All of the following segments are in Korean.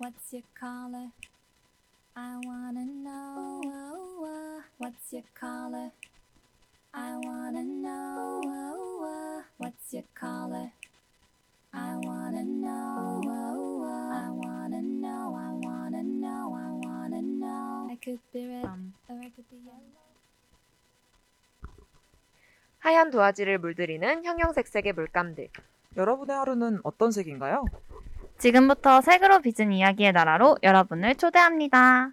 What's your color? I wanna know. oh, uh, What's your color? I wanna know. oh, uh, What's your color? I wanna know. oh, uh, I wanna know. I wanna know. I wanna know. I could be red or I could be yellow. 하얀 도화지를 물들이는 형형색색의 물감들. 여러분의 하루는 어떤 색인가요? 지금부터 색으로 빚은 이야기의 나라로 여러분을 초대합니다.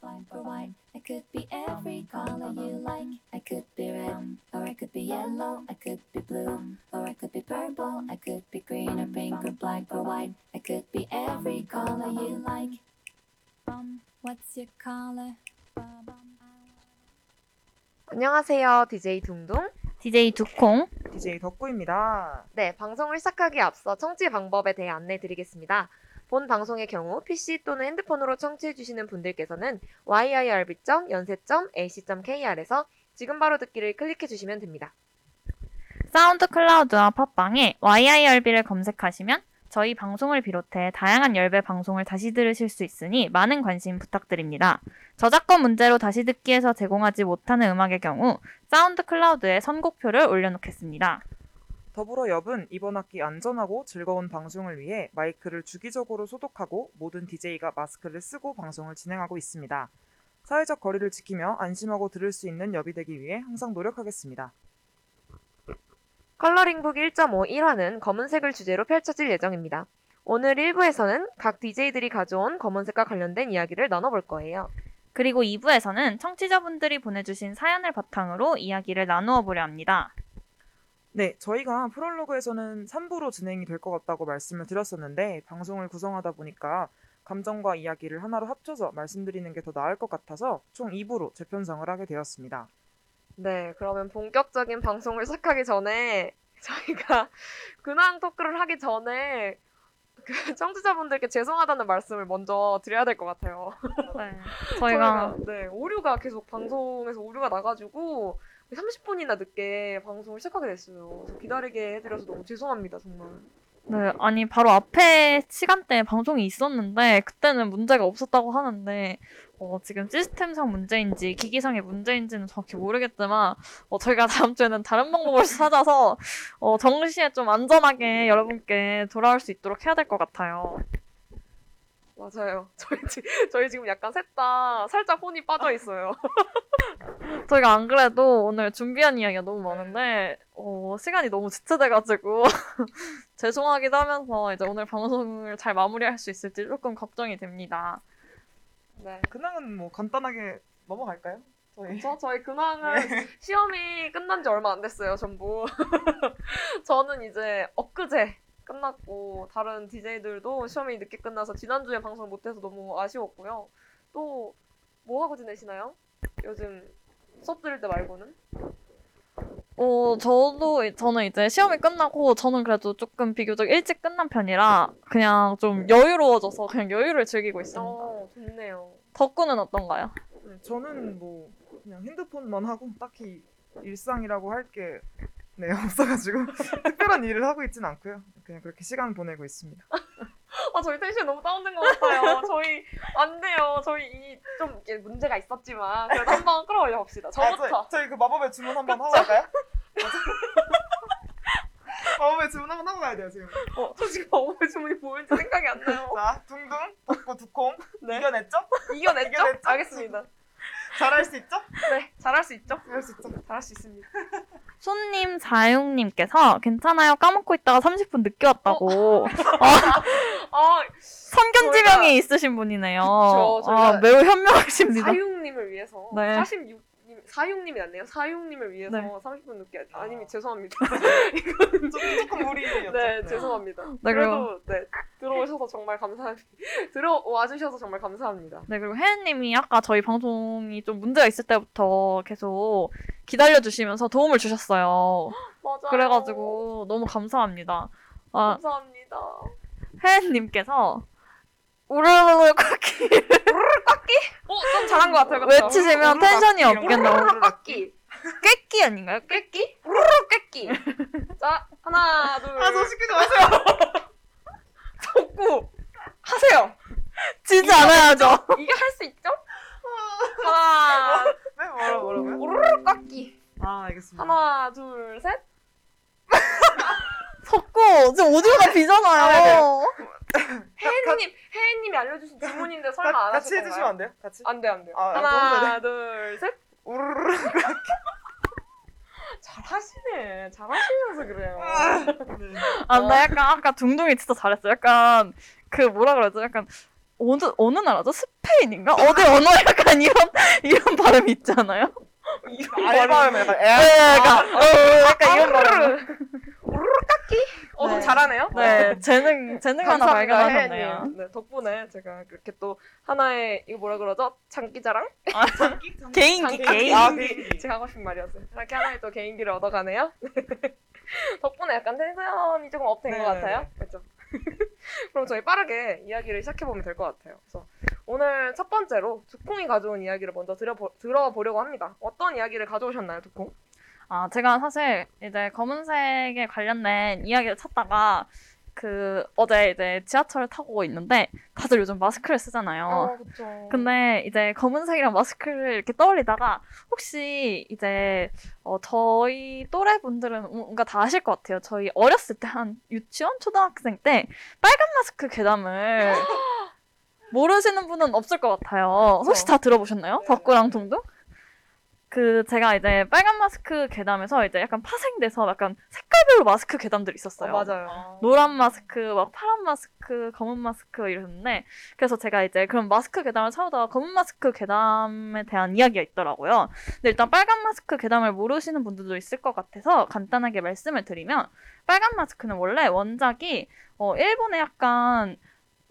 Blind or white. I could be every color you like. I could be red, or I could be yellow. I could be blue, or I could be purple. I could be green or pink or black or white. I could be every color you like. Um, what's your color? 안녕하세요. DJ 둥둥. DJ 두콩. DJ 덕구입니다. 네, 방송을 시작하기에 앞서 청취 방법에 대해 안내 드리겠습니다. 본 방송의 경우 PC 또는 핸드폰으로 청취해 주시는 분들께서는 yirb.연세.ac.kr에서 지금 바로 듣기를 클릭해 주시면 됩니다. 사운드 클라우드와 팟빵에 YIRB를 검색하시면 저희 방송을 비롯해 다양한 열배 방송을 다시 들으실 수 있으니 많은 관심 부탁드립니다. 저작권 문제로 다시 듣기에서 제공하지 못하는 음악의 경우 SoundCloud에 선곡표를 올려놓겠습니다. 더불어 엽은 이번 학기 안전하고 즐거운 방송을 위해 마이크를 주기적으로 소독하고 모든 DJ가 마스크를 쓰고 방송을 진행하고 있습니다. 사회적 거리를 지키며 안심하고 들을 수 있는 엽이 되기 위해 항상 노력하겠습니다. 컬러링북 1.5 1화는 검은색을 주제로 펼쳐질 예정입니다. 오늘 1부에서는 각 DJ들이 가져온 검은색과 관련된 이야기를 나눠볼 거예요. 그리고 2부에서는 청취자분들이 보내주신 사연을 바탕으로 이야기를 나누어 보려 합니다. 네, 저희가 프롤로그에서는 3부로 진행이 될 것 같다고 말씀을 드렸었는데 방송을 구성하다 보니까 감정과 이야기를 하나로 합쳐서 말씀드리는 게 더 나을 것 같아서 총 2부로 재편성을 하게 되었습니다. 네, 그러면 본격적인 방송을 시작하기 전에 저희가 근황 토크를 하기 전에 그 청취자분들께 죄송하다는 말씀을 먼저 드려야 될 것 같아요. 네, 저희가 네 오류가 계속 방송에서 오류가 나가지고 30분이나 늦게 방송을 시작하게 됐어요. 기다리게 해드려서 너무 죄송합니다 정말. 네, 아니 바로 앞에 시간대에 방송이 있었는데 그때는 문제가 없었다고 하는데 어, 지금 시스템상 문제인지 기기상의 문제인지는 정확히 모르겠지만 어, 저희가 다음 주에는 다른 방법을 찾아서 어, 정시에 좀 안전하게 여러분께 돌아올 수 있도록 해야 될 것 같아요. 맞아요. 저희 지, 저희 지금 약간 셋 다 살짝 혼이 빠져 있어요. 저희가 안 그래도 오늘 준비한 이야기가 너무 많은데 어, 시간이 너무 지체돼가지고 죄송하기도 하면서 이제 오늘 방송을 잘 마무리할 수 있을지 조금 걱정이 됩니다. 네. 근황은 뭐 간단하게 넘어갈까요? 저희 저 저희 근황은 시험이 끝난 지 얼마 안 됐어요, 전부. 저는 이제 엊그제 끝났고 다른 DJ들도 시험이 늦게 끝나서 지난주에 방송 못해서 너무 아쉬웠고요. 또 뭐 하고 지내시나요? 요즘 수업 들을 때 말고는? 어, 저도, 저는 이제 시험이 끝나고, 저는 그래도 조금 비교적 일찍 끝난 편이라, 그냥 좀 여유로워져서 그냥 여유를 즐기고 있습니다. 어, 좋네요. 덕구는 어떤가요? 네, 저는 뭐 그냥 핸드폰만 하고 딱히 일상이라고 할 게 네, 없어가지고 특별한 일을 하고 있진 않고요. 그냥 그렇게 시간 보내고 있습니다. 아, 저희 텐션 너무 다운된 것 같아요. 저희 안 돼요. 저희 이좀 이게 문제가 있었지만 그래도 한번 끌어올려 봅시다. 저부터. 아, 저희 그 마법의 주문 한번 하고 갈까요? 마법의 주문 한번 하고 가야 돼요 지금. 어, 저 지금 어머니 주문이 뭐였는지 생각이 안 나요. 자, 둥둥, 덕구, 두콩 네. 이겨냈죠? 이겨냈죠? 이겨냈죠? 알겠습니다. 잘할 수 있죠? 네, 잘할 수 있죠? 잘할 수 있죠? 잘할 수 있습니다. 손님 자용님께서, 괜찮아요. 까먹고 있다가 30분 늦게 왔다고. 아, 선견지명이 있으신 분이네요. 그쵸, 저희가 아, 매우 현명하십니다. 사육님을 위해서 네. 46 님, 사육님이 낫네요. 사육님을 위해서 네. 30분 늦게 아니면 아. 죄송합니다. 조금, 조금 무리였죠? 네, 죄송합니다. 네, 그래도 네 들어오셔서 정말 감사합니다. 들어와 주셔서 정말 감사합니다. 네, 그리고 혜연님이 아까 저희 방송이 좀 문제가 있을 때부터 계속 기다려주시면서 도움을 주셨어요. 맞아요. 그래가지고 너무 감사합니다. 아, 감사합니다. 혜연님께서 우르르르 깎기 어, 좀 잘한 것 같아요. 그쵸? 외치시면 텐션이. 없겠나 우르르 깎기. 꾀끼 아닌가요? 꾀끼? 우르르 꾀끼. 자, 하나, 둘, 아, 저 시키지 마세요. 덕구. 지지 않아야죠. 이게 할 수 있죠? 하나, 네, 뭐라 뭐라고요? 오르르 깎기. 아, 알겠습니다. 하나, 둘, 셋. 섞고 지금 오디오가 비잖아요. 혜인님, 혜인님이 알려주신 질문인데 설마 가- 안 같이 하실 해주시면 건가요? 안 돼요? 같이? 안 돼, 안 돼요. 아, 하나, 둘, 셋. 우르르. 잘하시네. 잘하시면서 그래요. 네. 아, 나 약간 아까 둥둥이 진짜 잘했어. 약간 그 뭐라 그러죠? 약간 어느 어느 나라죠? 스페인인가? 어디 언어 약간 이런 이런 발음 있잖아요. 알바하면 약간 네, 애. 약간 어, 약간 이런 발음. 오르르 깎기? 어, 좀 네. 잘하네요. 네, 재능 재능 하나 감사합니다, 발견하셨네요. 혜인님. 네, 덕분에 제가 그렇게 또 하나의 이거 뭐라 그러죠? 장기자랑? 개인기 장기- 개인. 아, 개인기. 제가 하고 싶은 말이었어요. 이렇게 하나의 또 개인기를 얻어가네요. 덕분에 약간 텐션이 조금 업된 네, 것 같아요. 네. 그렇죠. 그럼 저희 빠르게 이야기를 시작해보면 될 것 같아요. 그래서 오늘 첫 번째로 두콩이 가져온 이야기를 먼저 들어보, 들어보려고 합니다. 어떤 이야기를 가져오셨나요, 두콩? 아, 제가 사실 이제 검은색에 관련된 이야기를 찾다가 그 어제 이제 지하철을 타고 있는데 다들 요즘 마스크를 쓰잖아요. 그쵸. 근데 이제 검은색이랑 마스크를 이렇게 떠올리다가 혹시 이제 어, 저희 또래 분들은 뭔가 다 아실 것 같아요. 저희 어렸을 때 한 유치원, 초등학생 때 빨간 마스크 괴담을 모르시는 분은 없을 것 같아요. 혹시 다 들어보셨나요? 덕구랑 동동? 그 제가 이제 빨간 마스크 괴담에서 이제 약간 파생돼서 약간 색깔별로 마스크 괴담들이 어, 있었어요. 맞아요. 노란 마스크, 막 파란 마스크, 검은 마스크 이랬는데 그래서 제가 이제 그런 마스크 괴담을 찾아다가 검은 마스크 괴담에 대한 이야기가 있더라고요. 근데 일단 빨간 마스크 괴담을 모르시는 분들도 있을 것 같아서 간단하게 말씀을 드리면 빨간 마스크는 원래 원작이 어 일본의 약간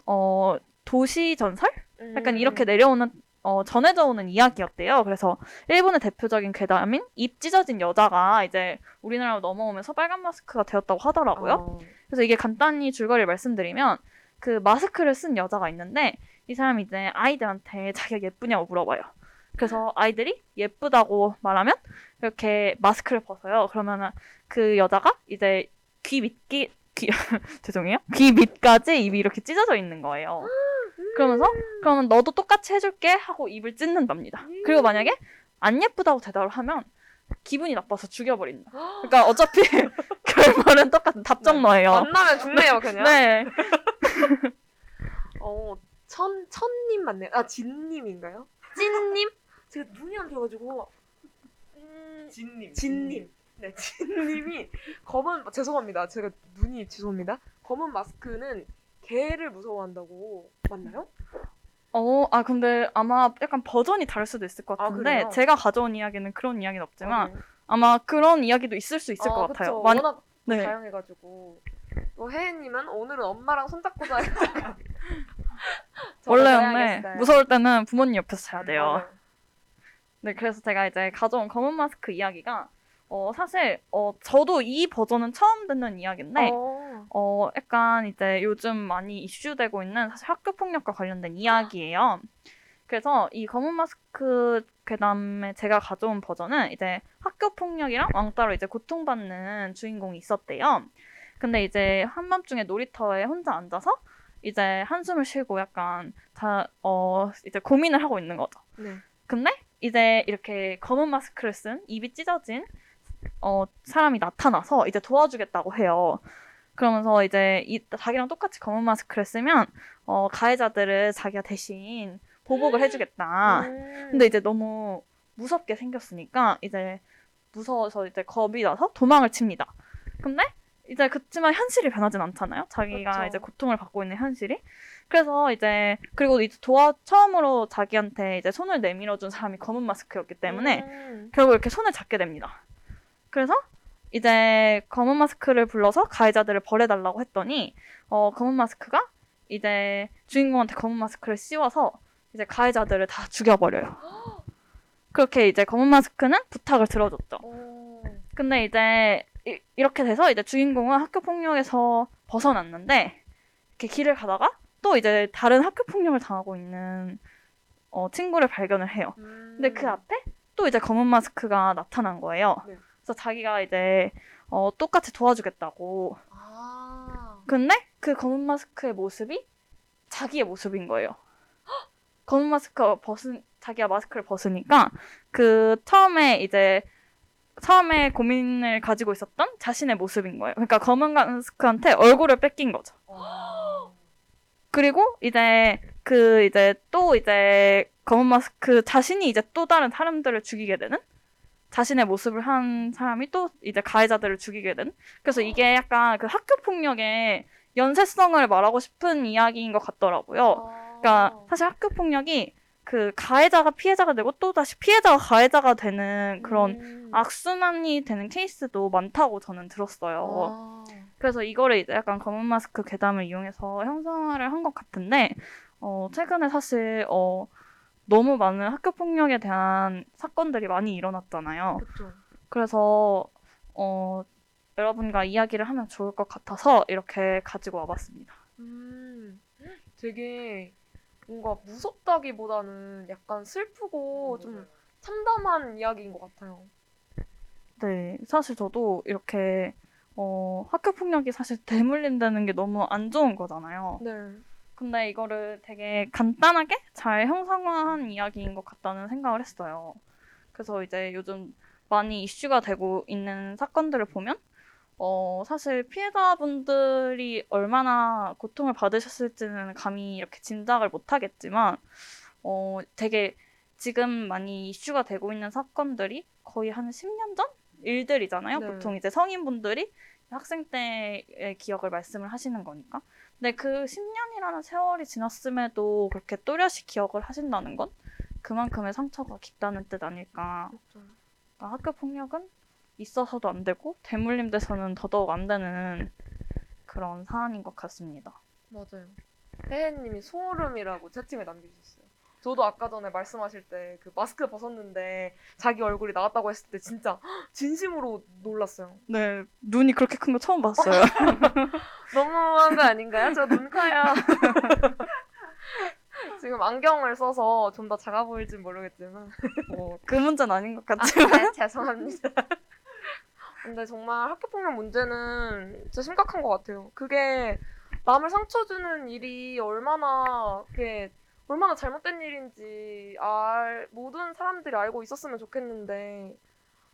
어 도시 전설? 약간 음. 이렇게 내려오는 어, 전해져 오는 이야기였대요. 그래서 일본의 대표적인 괴담인 입 찢어진 여자가 이제 우리나라로 넘어오면서 빨간 마스크가 되었다고 하더라고요. 어. 그래서 이게 간단히 줄거리를 말씀드리면 그 마스크를 쓴 여자가 있는데 이 사람이 이제 아이들한테 자기가 예쁘냐고 물어봐요. 그래서 아이들이 예쁘다고 말하면 이렇게 마스크를 벗어요. 그러면은 그 여자가 이제 귀 밑기 귀 죄송해요 귀 밑까지 입이 이렇게 찢어져 있는 거예요. 그러면서 그러면 너도 똑같이 해줄게 하고 입을 찢는답니다. 그리고 만약에 안 예쁘다고 대답을 하면 기분이 나빠서 죽여버린다. 그러니까 어차피 결말은 똑같은 답정 너예요. 만나면 죽네요, 그냥. 네. 어, 천, 천님 맞네요. 아, 진님인가요? 찐님? 제가 눈이 안 좋아가지고. 음, 진님. 진님. 네, 진님이 검은, 죄송합니다. 제가 눈이 죄송합니다. 검은 마스크는 개를 무서워한다고. 맞나요? 어, 아 근데 아마 약간 버전이 다를 수도 있을 것 아, 같은데 그래요? 제가 가져온 이야기는 그런 이야기는 없지만 아, 네. 아마 그런 이야기도 있을 수 있을 아, 것 같아요. 그쵸. 만- 워낙 네. 다양해가지고. 또 혜혜님은 오늘은 엄마랑 손잡고 자야겠다. 원래 근데 무서울 때는 부모님 옆에서 자야 돼요. 맞아요. 네, 그래서 제가 이제 가져온 검은 마스크 이야기가 어 사실 어 저도 이 버전은 처음 듣는 이야기인데 어. 어, 약간 이제 요즘 많이 이슈되고 있는 사실 학교 폭력과 관련된 이야기예요. 그래서 이 검은 마스크 괴담에 제가 가져온 버전은 이제 학교 폭력이랑 왕따로 이제 고통받는 주인공이 있었대요. 근데 이제 한밤중에 놀이터에 혼자 앉아서 이제 한숨을 쉬고 약간 다, 어, 이제 고민을 하고 있는 거죠. 네. 근데 이제 이렇게 검은 마스크를 쓴 입이 찢어진 어, 사람이 나타나서 이제 도와주겠다고 해요. 그러면서 이제 이, 자기랑 똑같이 검은 마스크를 쓰면 어, 가해자들을 자기가 대신 보복을 해주겠다. 음. 근데 이제 너무 무섭게 생겼으니까 이제 무서워서 이제 겁이 나서 도망을 칩니다. 근데 이제 그치만 현실이 변하진 않잖아요. 자기가 그쵸. 이제 고통을 받고 있는 현실이. 그래서 이제 그리고 이제 도와 처음으로 자기한테 이제 손을 내밀어준 사람이 검은 마스크였기 때문에 음. 결국 이렇게 손을 잡게 됩니다. 그래서 이제 검은 마스크를 불러서 가해자들을 벌해달라고 했더니 어, 검은 마스크가 이제 주인공한테 검은 마스크를 씌워서 이제 가해자들을 다 죽여버려요. 그렇게 이제 검은 마스크는 부탁을 들어줬죠. 어. 근데 이제 이, 이렇게 돼서 이제 주인공은 학교 폭력에서 벗어났는데 이렇게 길을 가다가 또 이제 다른 학교 폭력을 당하고 있는 어, 친구를 발견을 해요. 음. 근데 그 앞에 또 이제 검은 마스크가 나타난 거예요. 네. 그래서 자기가 이제 어, 똑같이 도와주겠다고. 아. 근데 그 검은 마스크의 모습이 자기의 모습인 거예요. 검은 마스크 벗은 자기가 마스크를 벗으니까 그 처음에 이제 처음에 고민을 가지고 있었던 자신의 모습인 거예요. 그러니까 검은 마스크한테 얼굴을 뺏긴 거죠. 그리고 이제 그 이제 또 이제 검은 마스크 자신이 이제 또 다른 사람들을 죽이게 되는 자신의 모습을 한 사람이 또 이제 가해자들을 죽이게 되는 그래서 이게 약간 그 학교 폭력의 연쇄성을 말하고 싶은 이야기인 것 같더라고요. 그러니까 사실 학교 폭력이 그 가해자가 피해자가 되고 또 다시 피해자가 가해자가 되는 그런 음. 악순환이 되는 케이스도 많다고 저는 들었어요. 아. 그래서 이거를 이제 약간 검은 마스크 괴담을 이용해서 형상화를 한 것 같은데 어 최근에 사실 어 너무 많은 학교 폭력에 대한 사건들이 많이 일어났잖아요. 그쵸. 그래서 어 여러분과 이야기를 하면 좋을 것 같아서 이렇게 가지고 와봤습니다. 음, 되게 뭔가 무섭다기보다는 약간 슬프고 좀 참담한 이야기인 것 같아요. 네, 사실 저도 이렇게 어 학교 폭력이 사실 대물림되는 게 너무 안 좋은 거잖아요. 네. 근데 이거를 되게 간단하게 잘 형상화한 이야기인 것 같다는 생각을 했어요. 그래서 이제 요즘 많이 이슈가 되고 있는 사건들을 보면, 어, 사실 피해자분들이 얼마나 고통을 받으셨을지는 감히 이렇게 짐작을 못 하겠지만, 어, 되게 지금 많이 이슈가 되고 있는 사건들이 거의 한 10년 전 일들이잖아요. 네. 보통 이제 성인분들이 학생 때의 기억을 말씀을 하시는 거니까. 근데 그 10년이라는 세월이 지났음에도 그렇게 또렷이 기억을 하신다는 건 그만큼의 상처가 깊다는 뜻 아닐까. 그러니까 학교 폭력은 있어서도 안 되고 대물림 돼서는 더더욱 안 되는 그런 사안인 것 같습니다. 맞아요. 혜혜님이 소름이라고 채팅에 남겨주셨어요. 저도 아까 전에 말씀하실 때 그 마스크 벗었는데 자기 얼굴이 나왔다고 했을 때 진짜 진심으로 놀랐어요. 네, 눈이 그렇게 큰 거 처음 봤어요. 너무한 거 아닌가요? 저 눈카야. 지금 안경을 써서 좀 더 작아 보일진 모르겠지만 어, 그 문제는 아닌 것 같지만. 네, 죄송합니다. 근데 정말 학교폭력 문제는 진짜 심각한 것 같아요. 그게 남을 상처 주는 일이 얼마나 그게 얼마나 잘못된 일인지 알 모든 사람들이 알고 있었으면 좋겠는데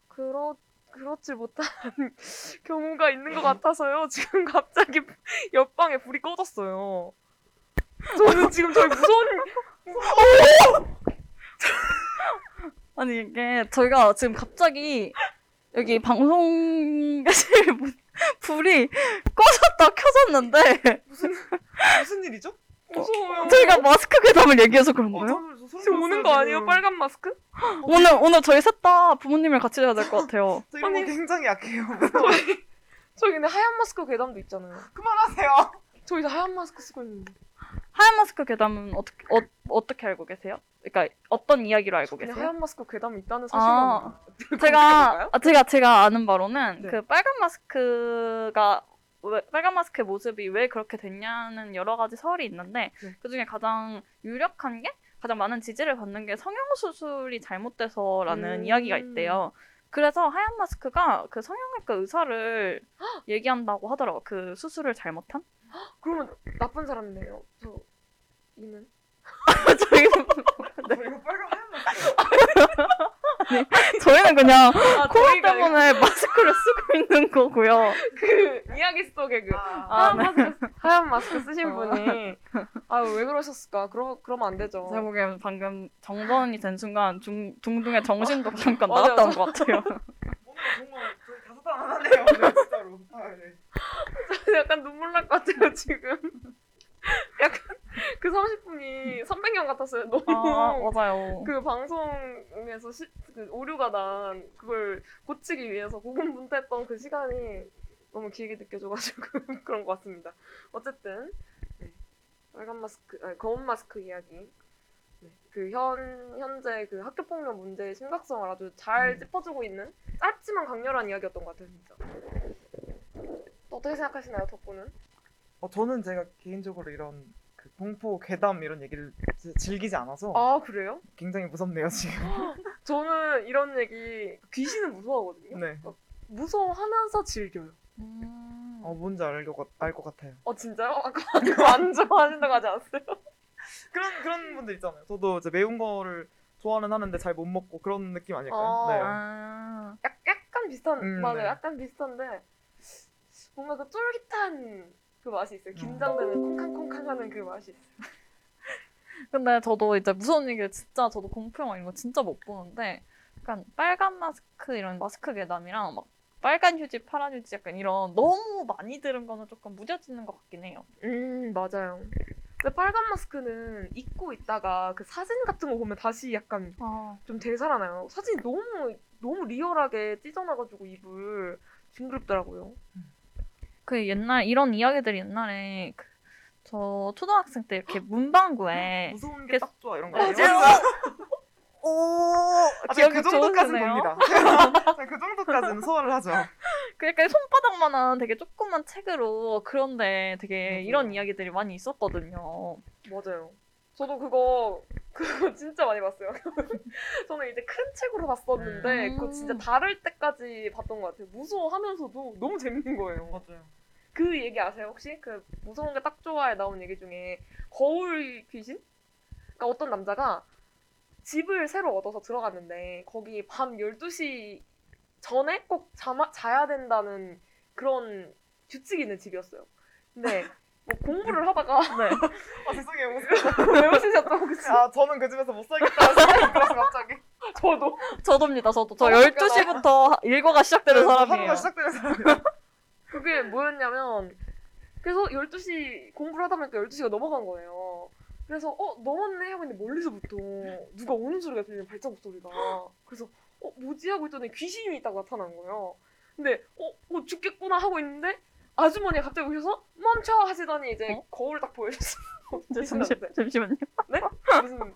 그렇 그렇지 못한 경우가 있는 것 같아서요. 지금 갑자기 옆방에 불이 꺼졌어요. 저는 지금 저희 무서운 아니 이게 저희가 지금 갑자기 여기 방송실 문- 불이 꺼졌다 켜졌는데 무슨 일이죠? 무서워요. 저희가 마스크 괴담을 얘기해서 그런 거예요? 저는 소름 지금 오는 거 아니에요? 빨간 마스크? 오늘 오늘 저희 셋 다 부모님을 같이 해야 될 것 같아요. 저 이런 거 아니. 굉장히 약해요. 저기 근데 하얀 마스크 괴담도 있잖아요. 그만하세요. 저희 다 하얀 마스크 쓰고 있는데. 하얀 마스크 괴담은 어떻게 어, 어떻게 알고 계세요? 그러니까 어떤 이야기로 알고 그냥 계세요? 하얀 마스크 괴담이 있다는 아, 사실만 제가 아, 제가 제가 아는 바로는 네. 그 빨간 마스크가 왜, 빨간 마스크의 모습이 왜 그렇게 됐냐는 여러 가지 설이 있는데 네. 그 중에 가장 유력한 게 가장 많은 지지를 받는 게 성형 수술이 잘못돼서라는 음. 이야기가 있대요. 그래서 하얀 마스크가 그 성형외과 의사를 얘기한다고 하더라고. 그 수술을 잘못한? 그러면 나쁜 사람이네요. 저 이는 저희는 저 이거 빨간 하얀 마스크. 저희는 그냥 아, 코로나 저희가 때문에 마스크를 쓰고 있는 거고요. 그 이야기 속에 그 아, 하얀 마스크 하얀 마스크 쓰신 어. 분이 아유 왜 그러셨을까? 그러 그러면 안 되죠. 제가 보기엔 방금 정전이 된 순간 중, 둥둥의 정신도 잠깐 맞아요. 나갔던 것 같아요. 오늘 정말 저희 다섯 단 하네요. 오늘 진짜로. 아, 네. 약간 눈물 날 것 같아요 지금. 약간 그 30분이 300년 같았어요. 너무 아, 맞아요. 그 방송에서 시, 그 오류가 난 그걸 고치기 위해서 고군분투했던 그 시간이 너무 길게 느껴져가지고 그런 것 같습니다. 어쨌든 네. 빨간 마스크, 아니, 검은 마스크 이야기. 네. 그현 현재 그 학교 폭력 문제의 심각성을 아주 잘 짚어주고 있는 짧지만 강렬한 이야기였던 것 같아요, 진짜. 어떻게 생각하시나요, 덕분은? 어, 저는 제가 개인적으로 이런 그 공포 괴담 이런 얘기를 지- 즐기지 않아서 아 그래요? 굉장히 무섭네요 지금. 저는 이런 얘기 귀신은 무서워하거든요. 네. 무서워하면서 즐겨요. 음. 어 뭔지 알것 알것 같아요. 어 진짜요? 아까 안 좋아하신다고 하지 않았어요? 그런 그런 분들 있잖아요. 저도 이제 매운 거를 좋아는 하는데 잘 못 먹고 그런 느낌 아닐까요? 아. 네. 아, 약, 약간 비슷한 음, 맞아요. 네. 약간 비슷한데 뭔가 그 쫄깃한 그 맛이 음. 있어요. 긴장되는 콩캉콩캉하는 그 맛이 있어요. 근데 저도 이제 무서운 얘기를 진짜 저도 공포 영화 이런 거 진짜 못 보는데 약간 빨간 마스크 이런 마스크 괴담이랑 막 빨간 휴지, 파란 휴지 약간 이런 너무 많이 들은 거는 조금 무뎌지는 것 같긴 해요. 음 맞아요. 근데 빨간 마스크는 입고 있다가 그 사진 같은 거 보면 다시 약간 아, 좀 되살아나요. 사진이 너무 너무 리얼하게 찢어나가지고 입을 징그럽더라고요. 그 옛날 이런 이야기들이 옛날에 그, 저 초등학생 때 이렇게 문방구에 무서운 그- 게딱 좋아 이런 거. 맞아요. 오 아, 기억이 그 정도까지는. 봅니다. 제가 그 정도까지는 소화를 하죠. 그 약간 손바닥만한 되게 조그만 책으로 그런데 되게 맞아요. 이런 이야기들이 많이 있었거든요. 맞아요. 저도 그거 그거 진짜 많이 봤어요. 저는 이제 큰 책으로 봤었는데 음. 그거 진짜 다를 때까지 봤던 것 같아요. 무서워하면서도 너무 재밌는 거예요. 맞아요. 그 얘기 아세요 혹시? 그 무서운 게 딱 좋아에 나온 얘기 중에 거울 귀신? 그러니까 어떤 남자가 집을 새로 얻어서 들어갔는데 거기 밤 12시 전에 꼭 자마, 자야 된다는 그런 규칙이 있는 집이었어요. 근데 뭐 공부를 하다가 네. 아 죄송해요. 왜 웃으셨죠 혹시? 아 저는 그 집에서 못 생각이 들어서 갑자기. 저도 저도입니다. 저도 저 어, 12시부터 일과가 시작되는 사람이에요. 하루가 시작되는 사람이에요. 그게 뭐였냐면 그래서 12시 공부를 하다 보니까 12시가 넘어간 거예요. 그래서 어 넘었네 하고 있는데 멀리서부터 누가 오는 소리가 들리는 발자국 소리가 그래서 어 뭐지 하고 있더니 귀신이 딱 나타난 거예요. 근데 어, 어 죽겠구나 하고 있는데 아주머니가 갑자기 오셔서 멈춰 하시더니 이제 어? 거울을 딱 보여줬어. 잠시, 잠시만요. 무슨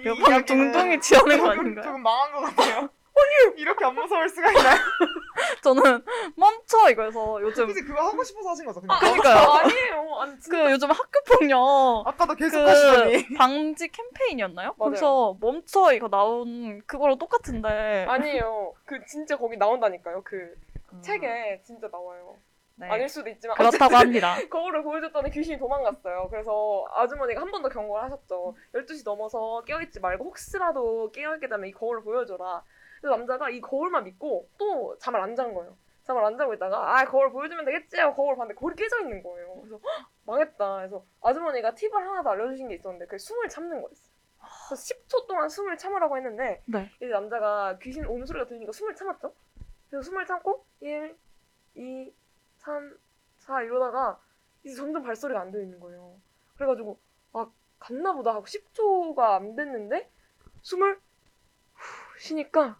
이거 이 방금 둥둥이 지어낸 거 아닌가요? 조금 망한 것 같아요. 아니 이렇게 안 무서울 수가 있나요? 저는 멈춰 이거에서 요즘 혹시 그거 하고 싶어서 하신 거죠? 아, 그러니까요. 아니에요. 아니 그 요즘 학교 폭력 아까도 계속 하시더니 그 방지 캠페인이었나요? 맞아요. 거기서 멈춰 이거 나온 그거랑 똑같은데 아니에요. 그 진짜 거기 나온다니까요. 그 음, 책에 진짜 나와요. 네. 아닐 수도 있지만 그렇다고 합니다. 거울을 보여줬더니 귀신이 도망갔어요. 그래서 아주머니가 한 번 더 경고를 하셨죠. 12시 넘어서 깨어있지 말고 혹시라도 깨어있게 되면 이 거울을 보여줘라. 그래서 남자가 이 거울만 믿고 또 잠을 안 잔 거예요. 잠을 안 자고 있다가 아 거울 보여주면 되겠지 하고 거울 봤는데 거울이 깨져 있는 거예요. 그래서 헉, 망했다. 그래서 아주머니가 팁을 하나 더 알려주신 게 있었는데 그게 숨을 참는 거였어요. 그래서 10초 동안 숨을 참으라고 했는데 네. 이제 남자가 귀신 오는 소리가 들리니까 숨을 참았죠. 그래서 숨을 참고 1, 2, 3, 4 이러다가 이제 점점 발소리가 안 들리는 거예요. 그래가지고 아 갔나 보다 하고 10초가 안 됐는데 숨을 후 쉬니까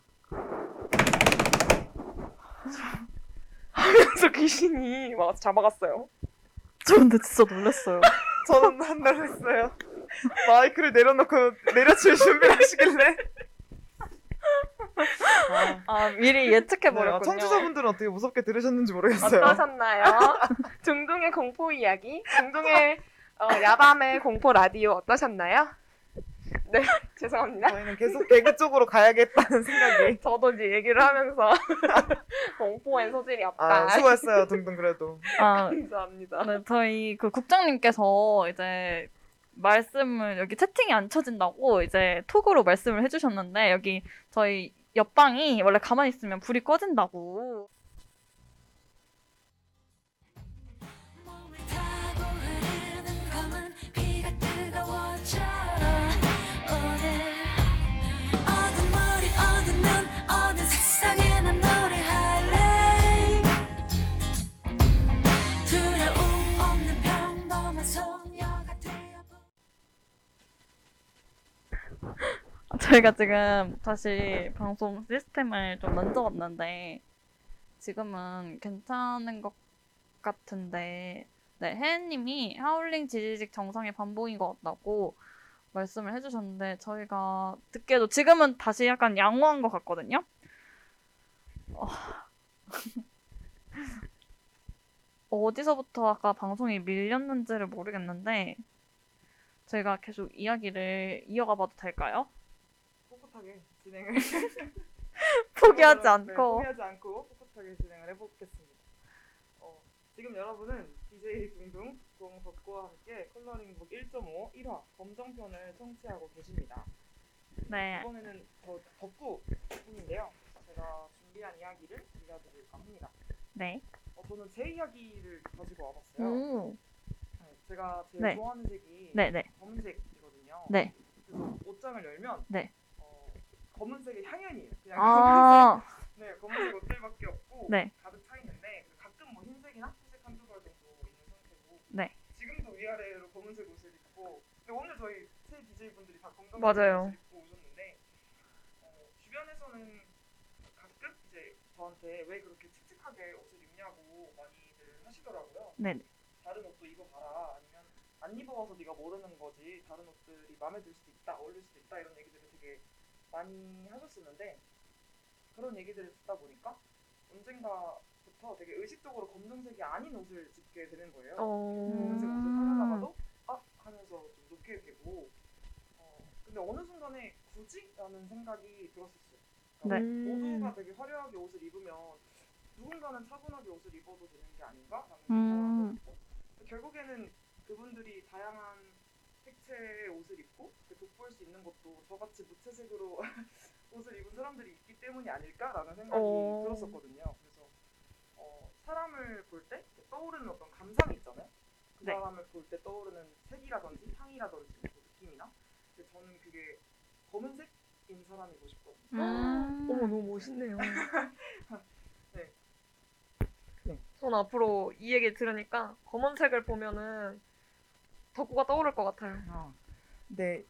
하면서 귀신이 와서 잡아갔어요. 저 근데 진짜 놀랐어요. 저는 한달 했어요. 마이크를 내려놓고 내려칠 준비를 하시길래. 아, 아 미리 예측해 네, 버렸군요. 청취자분들은 어떻게 무섭게 들으셨는지 모르겠어요. 어떠셨나요? 중동의 공포 이야기, 중동의 어, 야밤의 공포 라디오 어떠셨나요? 네, 죄송합니다. 저희는 계속 개그 쪽으로 가야겠다는 생각이. 저도 이제 얘기를 하면서 공포엔 소질이 없다. 아, 수고했어요, 둥둥 그래도. 아, 감사합니다. 네, 저희 그 국장님께서 이제 말씀을 여기 채팅이 안 쳐진다고 이제 톡으로 말씀을 해주셨는데 여기 저희 옆방이 원래 가만히 있으면 불이 꺼진다고. 저희가 지금 다시 방송 시스템을 좀 만져봤는데 지금은 괜찮은 것 같은데 네 혜은님이 하울링 지지직 정상의 반복인 것 같다고 말씀을 해주셨는데 저희가 듣기에도 지금은 다시 약간 양호한 것 같거든요. 어... 어디서부터 아까 방송이 밀렸는지를 모르겠는데 저희가 계속 이야기를 이어가 봐도 될까요? 꿋꿋하게 진행을. 포기하지 네, 않고 포기하지 않고 꿋꿋하게 진행을 해보겠습니다. 어, 지금 여러분은 DJ 둥둥 동덕구와 함께 컬러링북 1.5 1화 검정편을 청취하고 계십니다. 네. 이번에는 저 덕구 분인데요. 제가 준비한 이야기를 들려드릴까 합니다. 네. 어, 저는 제 이야기를 가지고 와봤어요. 오. 네, 제가 제일 네. 좋아하는 색이 네, 네. 검은색이거든요. 네. 그래서 옷장을 열면 네. 어, 검은색의 향연이에요. 그냥 아. 네, 검은색 옷들밖에 없고 네. 가득 차 있는데 가끔 뭐 흰색이나 회색 한두 벌 정도 있는 상태고 네. 지금도 위아래로 검은색 옷을 입고 근데 오늘 저희 새 DJ 분들이 다 검정색 맞아요. 옷을 입고 오셨는데 어, 주변에서는 가끔 이제 저한테 왜 그렇게 칙칙하게 옷을 입냐고 많이들 하시더라고요. 네. 다른 옷도 입어봐라 아니면 안 입어봐서 네가 모르는 거지 다른 옷들이 마음에 들 수도 있다 어울릴 수도 있다 이런 얘기들을 되게 많이 하셨었는데 그런 얘기들을 듣다 보니까 언젠가부터 되게 의식적으로 검정색이 아닌 옷을 입게 되는 거예요. 어. 검은색 옷을 음. 사려다가도 아 하면서 좀 놓게 되고 어, 근데 어느 순간에 굳이 라는 생각이 들었었어요. 그러니까 네. 모두가 되게 화려하게 옷을 입으면 누군가는 차분하게 옷을 입어도 되는 게 아닌가라는 음. 생각을 했고 결국에는 그분들이 다양한 색채의 옷을 입고 돋보일 수 있는 것도 저같이 무채색으로 옷을 입은 사람들이 있기 때문이 아닐까라는 생각이 어. 들었었거든요. 그래서 어, 사람을 볼 때 떠오르는 어떤 감상이 있잖아요. 그 네. 사람을 볼 때 떠오르는 색이라든지 향이라든지 그 느낌이나 근데 저는 그게 검은색인 사람이고 싶거든요. 음. 어머 너무 멋있네요. 네. 전 앞으로 이 얘기 들으니까 검은색을 보면은 덕구가 떠오를 것 같아요. 아, 근데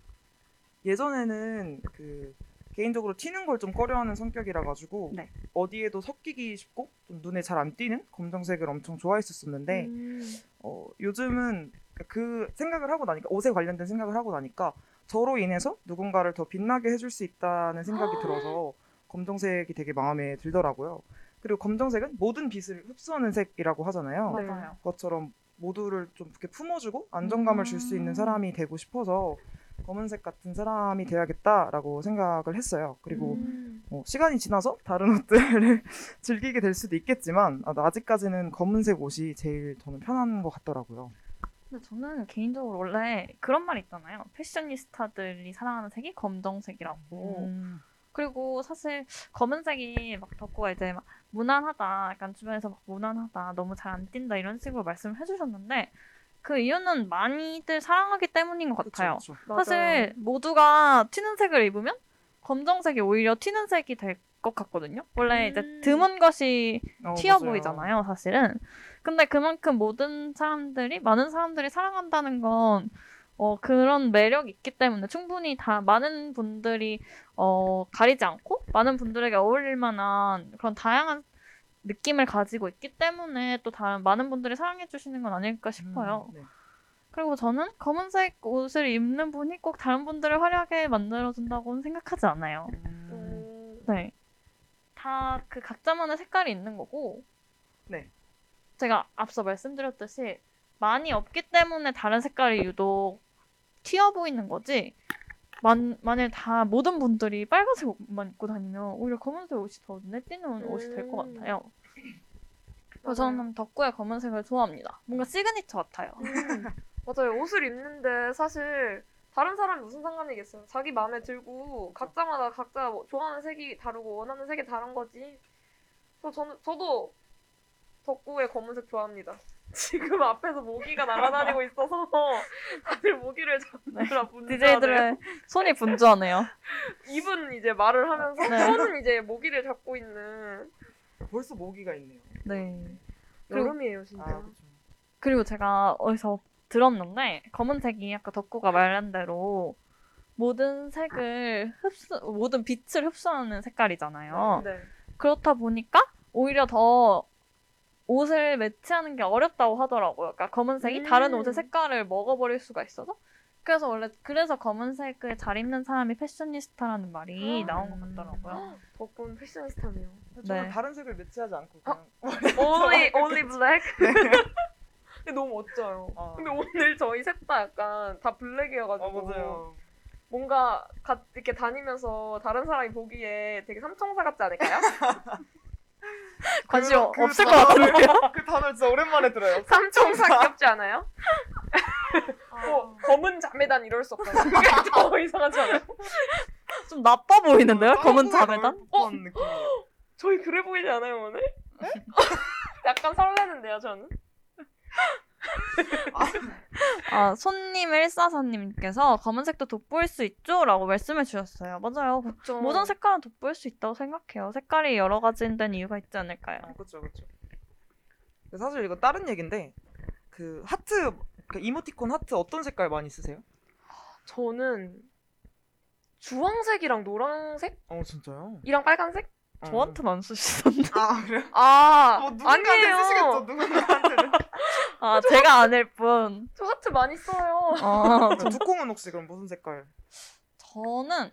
예전에는 그 개인적으로 튀는 걸 좀 꺼려하는 성격이라 가지고 네. 어디에도 섞이기 쉽고 좀 눈에 잘 안 띄는 검정색을 엄청 좋아했었었는데 음. 어, 요즘은 그 생각을 하고 나니까 옷에 관련된 생각을 하고 나니까 저로 인해서 누군가를 더 빛나게 해줄 수 있다는 생각이 들어서 검정색이 되게 마음에 들더라고요. 그리고 검정색은 모든 빛을 흡수하는 색이라고 하잖아요. 네. 맞아요. 것처럼 모두를 좀 이렇게 품어주고 안정감을 줄수 있는 음. 사람이 되고 싶어서 검은색 같은 사람이 돼야겠다라고 생각을 했어요. 그리고 음. 뭐 시간이 지나서 다른 옷들을 즐기게 될 수도 있겠지만 아, 아직까지는 검은색 옷이 제일 저는 편한 것 같더라고요. 근데 저는 개인적으로 원래 그런 말 있잖아요. 패셔니스타들이 사랑하는 색이 검정색이라고. 음. 그리고 사실 검은색이 막 덕구가 이제 막 무난하다, 약간 주변에서 막 무난하다, 너무 잘안 띈다 이런 식으로 말씀을 해주셨는데 그 이유는 많이들 사랑하기 때문인 것 같아요. 그쵸, 그쵸. 맞아요. 사실 모두가 튀는 색을 입으면 검정색이 오히려 튀는 색이 될 것 같거든요. 원래 이제 음. 드문 것이 어, 튀어 맞아요. 보이잖아요, 사실은. 근데 그만큼 모든 사람들이, 많은 사람들이 사랑한다는 건, 어, 그런 매력이 있기 때문에 충분히 다, 많은 분들이, 어, 가리지 않고, 많은 분들에게 어울릴 만한 그런 다양한 느낌을 가지고 있기 때문에 또 다른, 많은 분들이 사랑해 주시는 건 아닐까 싶어요. 음, 네. 그리고 저는 검은색 옷을 입는 분이 꼭 다른 분들을 화려하게 만들어준다고는 생각하지 않아요. 음, 음. 네. 다 그 각자만의 색깔이 있는 거고. 네. 제가 앞서 말씀드렸듯이 많이 없기 때문에 다른 색깔이 유독 튀어 보이는 거지. 만, 만일 다 모든 분들이 빨간색 옷만 입고 다니면 오히려 검은색 옷이 더 눈에 띄는 옷이 될것 음. 같아요. 그래서 저는 덕구의 검은색을 좋아합니다. 뭔가 시그니처 같아요. 음. 맞아요. 옷을 입는데 사실 다른 사람이 무슨 상관이겠어요. 자기 마음에 들고 각자마다 각자 뭐 좋아하는 색이 다르고 원하는 색이 다른 거지. 그래서 저는 저도 덕구의 검은색 좋아합니다. 지금 앞에서 모기가 날아다니고 있어서 다들 모기를 잡느라 분주하네요. DJ들의 손이 분주하네요. 입은 이제 말을 하면서 네. 손은 이제 모기를 잡고 있는 벌써 모기가 있네요. 네. 여름이에요 진짜. 아. 그리고 제가 어디서 들었는데 검은색이 아까 덕구가 말한 대로 모든 색을 흡수 모든 빛을 흡수하는 색깔이잖아요. 네. 그렇다 보니까 오히려 더 옷을 매치하는 게 어렵다고 하더라고요. 그러니까 검은색이 음. 다른 옷의 색깔을 먹어버릴 수가 있어서. 그래서 원래 그래서 검은색을 잘 입는 사람이 패셔니스타라는 말이 아. 나온 것 같더라고요. 덕분 패셔니스타네요. 저는 네. 다른 색을 매치하지 않고 그냥 only only black. 근데 너무 멋져요. 아. 근데 오늘 저희 셋 다 약간 다 블랙이어가지고 아 맞아요. 뭔가 가, 이렇게 다니면서 다른 사람이 보기에 되게 삼총사 같지 않을까요? 관심 그- 그 없을 것 단어를- 같은데요? 그 단어 진짜 오랜만에 들어요. 삼총사 귀엽지 않아요? 뭐 검은 자매단 이럴 수 없잖아. 그게 더 이상하지 않아요? 좀 나빠 보이는데요? 검은 짱구가 자매단? 느낌이에요. 저희 그래 보이지 않아요 오늘? 약간 설레는데요 저는? 아, 손님 144님께서 검은색도 돋보일 수 있죠? 라고 말씀해 주셨어요. 맞아요. 그쵸. 모든 색깔은 돋보일 수 있다고 생각해요. 색깔이 여러 가지인 데는 이유가 있지 않을까요? 아, 그렇죠, 그렇죠. 사실 이거 다른 얘긴데 그 하트 그 이모티콘 하트 어떤 색깔 많이 쓰세요? 저는 주황색이랑 노란색이랑 어 진짜요? 빨간색? 저한테는 안 쓰시던데. 아 그래요? 아뭐 누군가한테 쓰시겠죠 아니에요. 누군가한테는. 아, 제가 아닐 뿐. 저 하트 많이 써요. 아, 저 두콩은 혹시 그럼 무슨 색깔? 저는,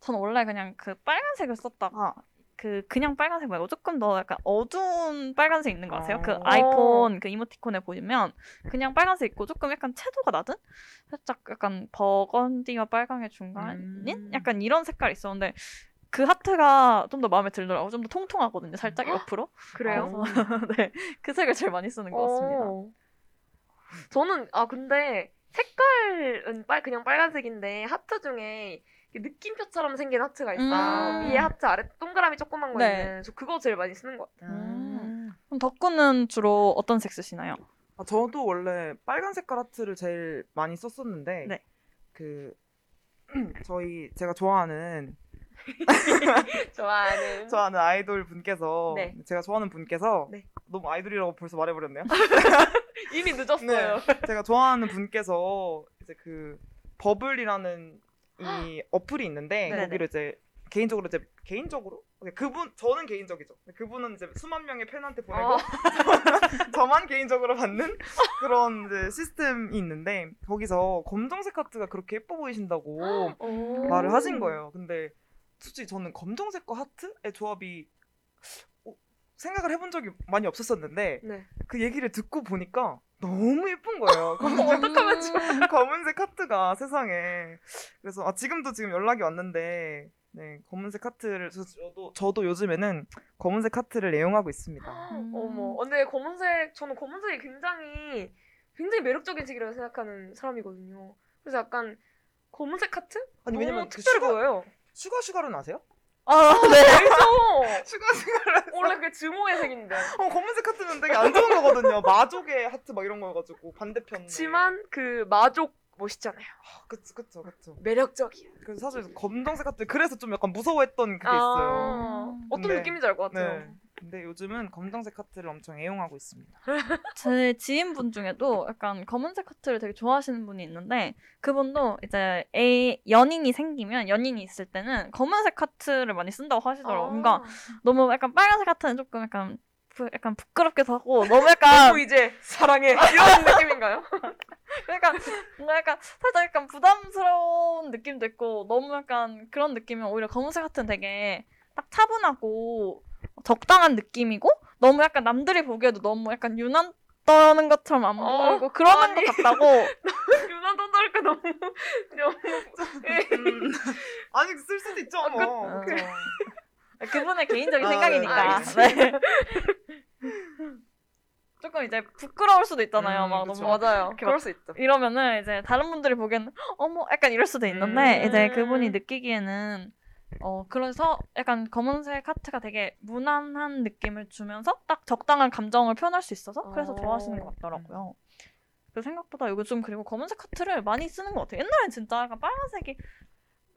저는 원래 그냥 그 빨간색을 썼다가, 그, 그냥 빨간색 말고 조금 더 약간 어두운 빨간색 있는 거 아세요? 그 어. 아이폰 그 이모티콘에 보면 그냥 빨간색 있고 조금 약간 채도가 낮은? 살짝 약간 버건디와 빨강의 중간인? 음. 약간 이런 색깔이 있었는데, 그 하트가 좀 더 마음에 들더라고요. 좀더 통통하거든요. 살짝 옆으로. 그래요? 네. 그 색을 제일 많이 쓰는 것 같습니다. 어. 저는 아 근데 색깔은 빨 그냥 빨간색인데 하트 중에 느낌표처럼 생긴 하트가 있어요. 음. 위에 하트 아래 동그라미 조그만 거 네. 있는. 저 그거 제일 많이 쓰는 것 같아요. 음. 그럼 덕구는 주로 어떤 색 쓰시나요? 아, 저도 원래 빨간 색깔 하트를 제일 많이 썼었는데 네. 그 저희 제가 좋아하는 좋아하는. 좋아하는 아이돌 분께서 네. 제가 좋아하는 분께서 네. 너무 아이돌이라고 벌써 말해버렸네요. 이미 늦었어요. 제가 좋아하는 분께서 이제 그 버블이라는 이 어플이 있는데 네네. 거기로 이제 개인적으로 이제 개인적으로 그분 저는 개인적이죠. 그분은 이제 수만 명의 팬한테 보내고 어. 저만 개인적으로 받는 그런 이제 시스템이 있는데 거기서 검정색 하트가 그렇게 예뻐 보이신다고 오. 말을 하신 거예요. 근데 솔직히 저는 검정색과 하트의 조합이 어, 생각을 해본 적이 많이 없었었는데 네. 그 얘기를 듣고 보니까 너무 예쁜 거예요. 검은색, 어떡하면 좋아. 검은색 하트가 세상에. 그래서 아, 지금도 지금 연락이 왔는데 네, 검은색 하트를 저- 저도 저도 요즘에는 검은색 하트를 애용하고 있습니다. 음. 어머. 근데 검은색 저는 검은색이 굉장히 굉장히 매력적인 색이라고 생각하는 사람이거든요. 그래서 약간 검은색 하트? 아니 왜냐면 그 특별해 슈가 보여요. 슈가 슈가는 아세요? 아, 네. 알죠. 슈가 슈가를 원래 그게 증오의 색인데. 어, 검은색 하트는 되게 안 좋은 거거든요. 마족의 하트 막 이런 거여가지고 반대편. 그렇지만 그 마족 멋있잖아요. 그쵸 그쵸 그쵸. 매력적이야. 그래서 사실 검정색 하트 그래서 좀 약간 무서워했던 그게 아, 있어요. 어떤 근데- 느낌인지 알 것 같아요. 네. 근데 요즘은 검정색 하트를 엄청 애용하고 있습니다. 제 지인분 중에도 약간 검은색 하트를 되게 좋아하시는 분이 있는데 그분도 이제 애 연인이 생기면 연인이 있을 때는 검은색 하트를 많이 쓴다고 하시더라고요. 뭔가 너무 약간 빨간색 하트는 조금 약간 부, 약간 부끄럽기도 하고 너무 약간 너무 이제 사랑해 이런 느낌인가요? 약간 뭔가 약간 살짝 약간 부담스러운 느낌도 있고 너무 약간 그런 느낌이면 오히려 검은색 하트는 되게 딱 차분하고 적당한 느낌이고 너무 약간 남들이 보기에도 너무 약간 유난 떠는 것처럼 안 어, 보이고 그러는 아니. 것 같다고 유난 떠들까 너무 너무 음. 아니 쓸 수도 있죠. 그- 뭐. 어. 그쵸. 그분의 개인적인 아, 네, 생각이니까 알겠습니다. 네. 조금 이제 부끄러울 수도 있잖아요 음, 막 그쵸. 너무 맞아요. 그럴 수 있죠. 이러면은 이제 다른 분들이 보기에는 어머 약간 이럴 수도 있는데 음. 이제 그분이 느끼기에는 어 그래서 약간 검은색 하트가 되게 무난한 느낌을 주면서 딱 적당한 감정을 표현할 수 있어서 그래서 어. 좋아하시는 것 같더라고요. 그 생각보다 요즘 그리고 검은색 하트를 많이 쓰는 것 같아요. 옛날엔 진짜 약간 빨간색이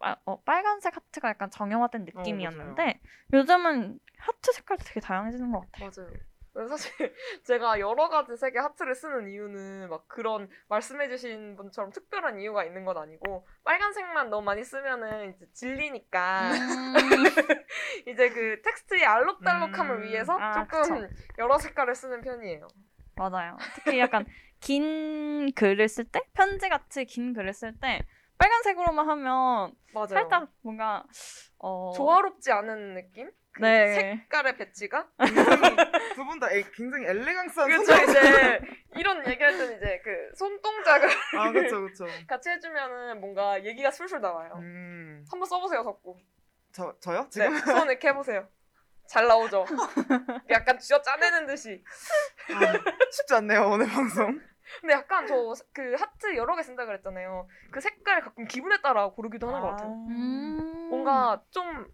아, 어, 빨간색 하트가 약간 정형화된 느낌이었는데 요즘은 하트 색깔도 되게 다양해지는 것 같아요. 맞아요. 그래서 사실 제가 여러 가지 색의 하트를 쓰는 이유는 막 그런 말씀해주신 분처럼 특별한 이유가 있는 건 아니고 빨간색만 너무 많이 쓰면은 이제 질리니까 이제 그 텍스트의 알록달록함을 음. 위해서 아, 조금 여러 색깔을 쓰는 편이에요. 맞아요. 특히 약간 긴 글을 쓸 때, 편지 같이 긴 글을 쓸 때 빨간색으로만 하면 맞아요. 살짝 뭔가 어 조화롭지 않은 느낌? 그 네. 색깔의 배치가? 두 분 다 굉장히 엘레강스한 그렇죠 손. 이제 이런 얘기할 때는 이제 그 손동작을 아 그렇죠 그렇죠. 같이 해주면은 뭔가 얘기가 술술 나와요. 음. 한번 써보세요, 덕구. 저 저요? 네, 지금 손 이렇게 해보세요. 잘 나오죠. 약간 쥐어 짜내는 듯이. 아, 쉽지 않네요 오늘 방송. 근데 약간 저 그 하트 여러 개 쓴다 그랬잖아요. 그 색깔 가끔 기분에 따라 고르기도 하는 것 같아요. 음. 뭔가 좀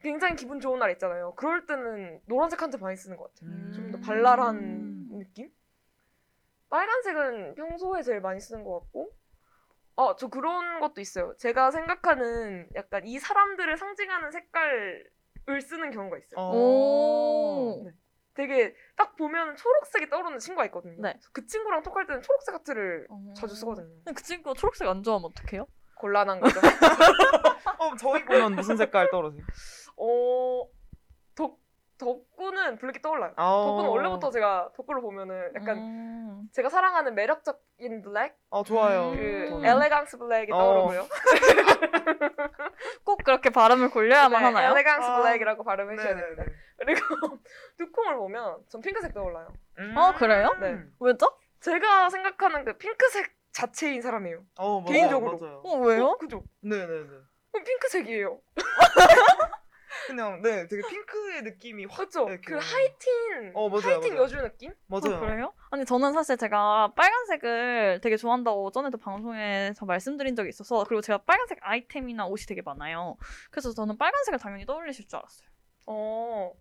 굉장히 기분 좋은 날 있잖아요. 그럴 때는 노란색 한테 많이 쓰는 것 같아요. 음. 좀더 발랄한 느낌? 빨간색은 평소에 제일 많이 쓰는 것 같고, 어, 저 그런 것도 있어요. 제가 생각하는 약간 이 사람들을 상징하는 색깔을 쓰는 경우가 있어요. 어. 오. 네. 되게 딱 보면 초록색이 떠오르는 친구가 있거든요. 네. 그 친구랑 톡할 때는 초록색 하트를 어. 자주 쓰거든요. 그 친구가 초록색 안 좋아하면 어떡해요? 곤란한 거죠. 어 저희 보면 무슨 색깔 떠오르세요? 어, 덕, 덕구는 블랙이 떠올라요. 어. 덕구는 원래부터 제가 덕구를 보면은 약간 음. 제가 사랑하는 매력적인 블랙, 어 좋아요. 음. 그 저는. elegance black이 어. 떠오르고요. 꼭 그렇게 발음을 굴려야만 네, 하나요? elegance 아. black이라고 발음해 주셔야 네네네. 됩니다. 그리고 두콩을 보면 전 핑크색 떠올라요. 음. 어, 그래요? 네. 왜죠? 제가 생각하는 그 핑크색 자체인 사람이에요. 어, 맞아요, 개인적으로. 맞아요. 어, 왜요? 어, 그죠? 네네네. 그럼 핑크색이에요. 그냥 네 되게 핑크의 느낌이 확. 그죠? 이렇게 그. 하이틴, 어, 맞아요, 하이틴 맞아요. 여주 느낌? 맞아요. 어, 그래요? 아니 저는 사실 제가 빨간색을 되게 좋아한다고 전에도 방송에서 말씀드린 적이 있어서 그리고 제가 빨간색 아이템이나 옷이 되게 많아요. 그래서 저는 빨간색을 당연히 떠올리실 줄 알았어요. 어.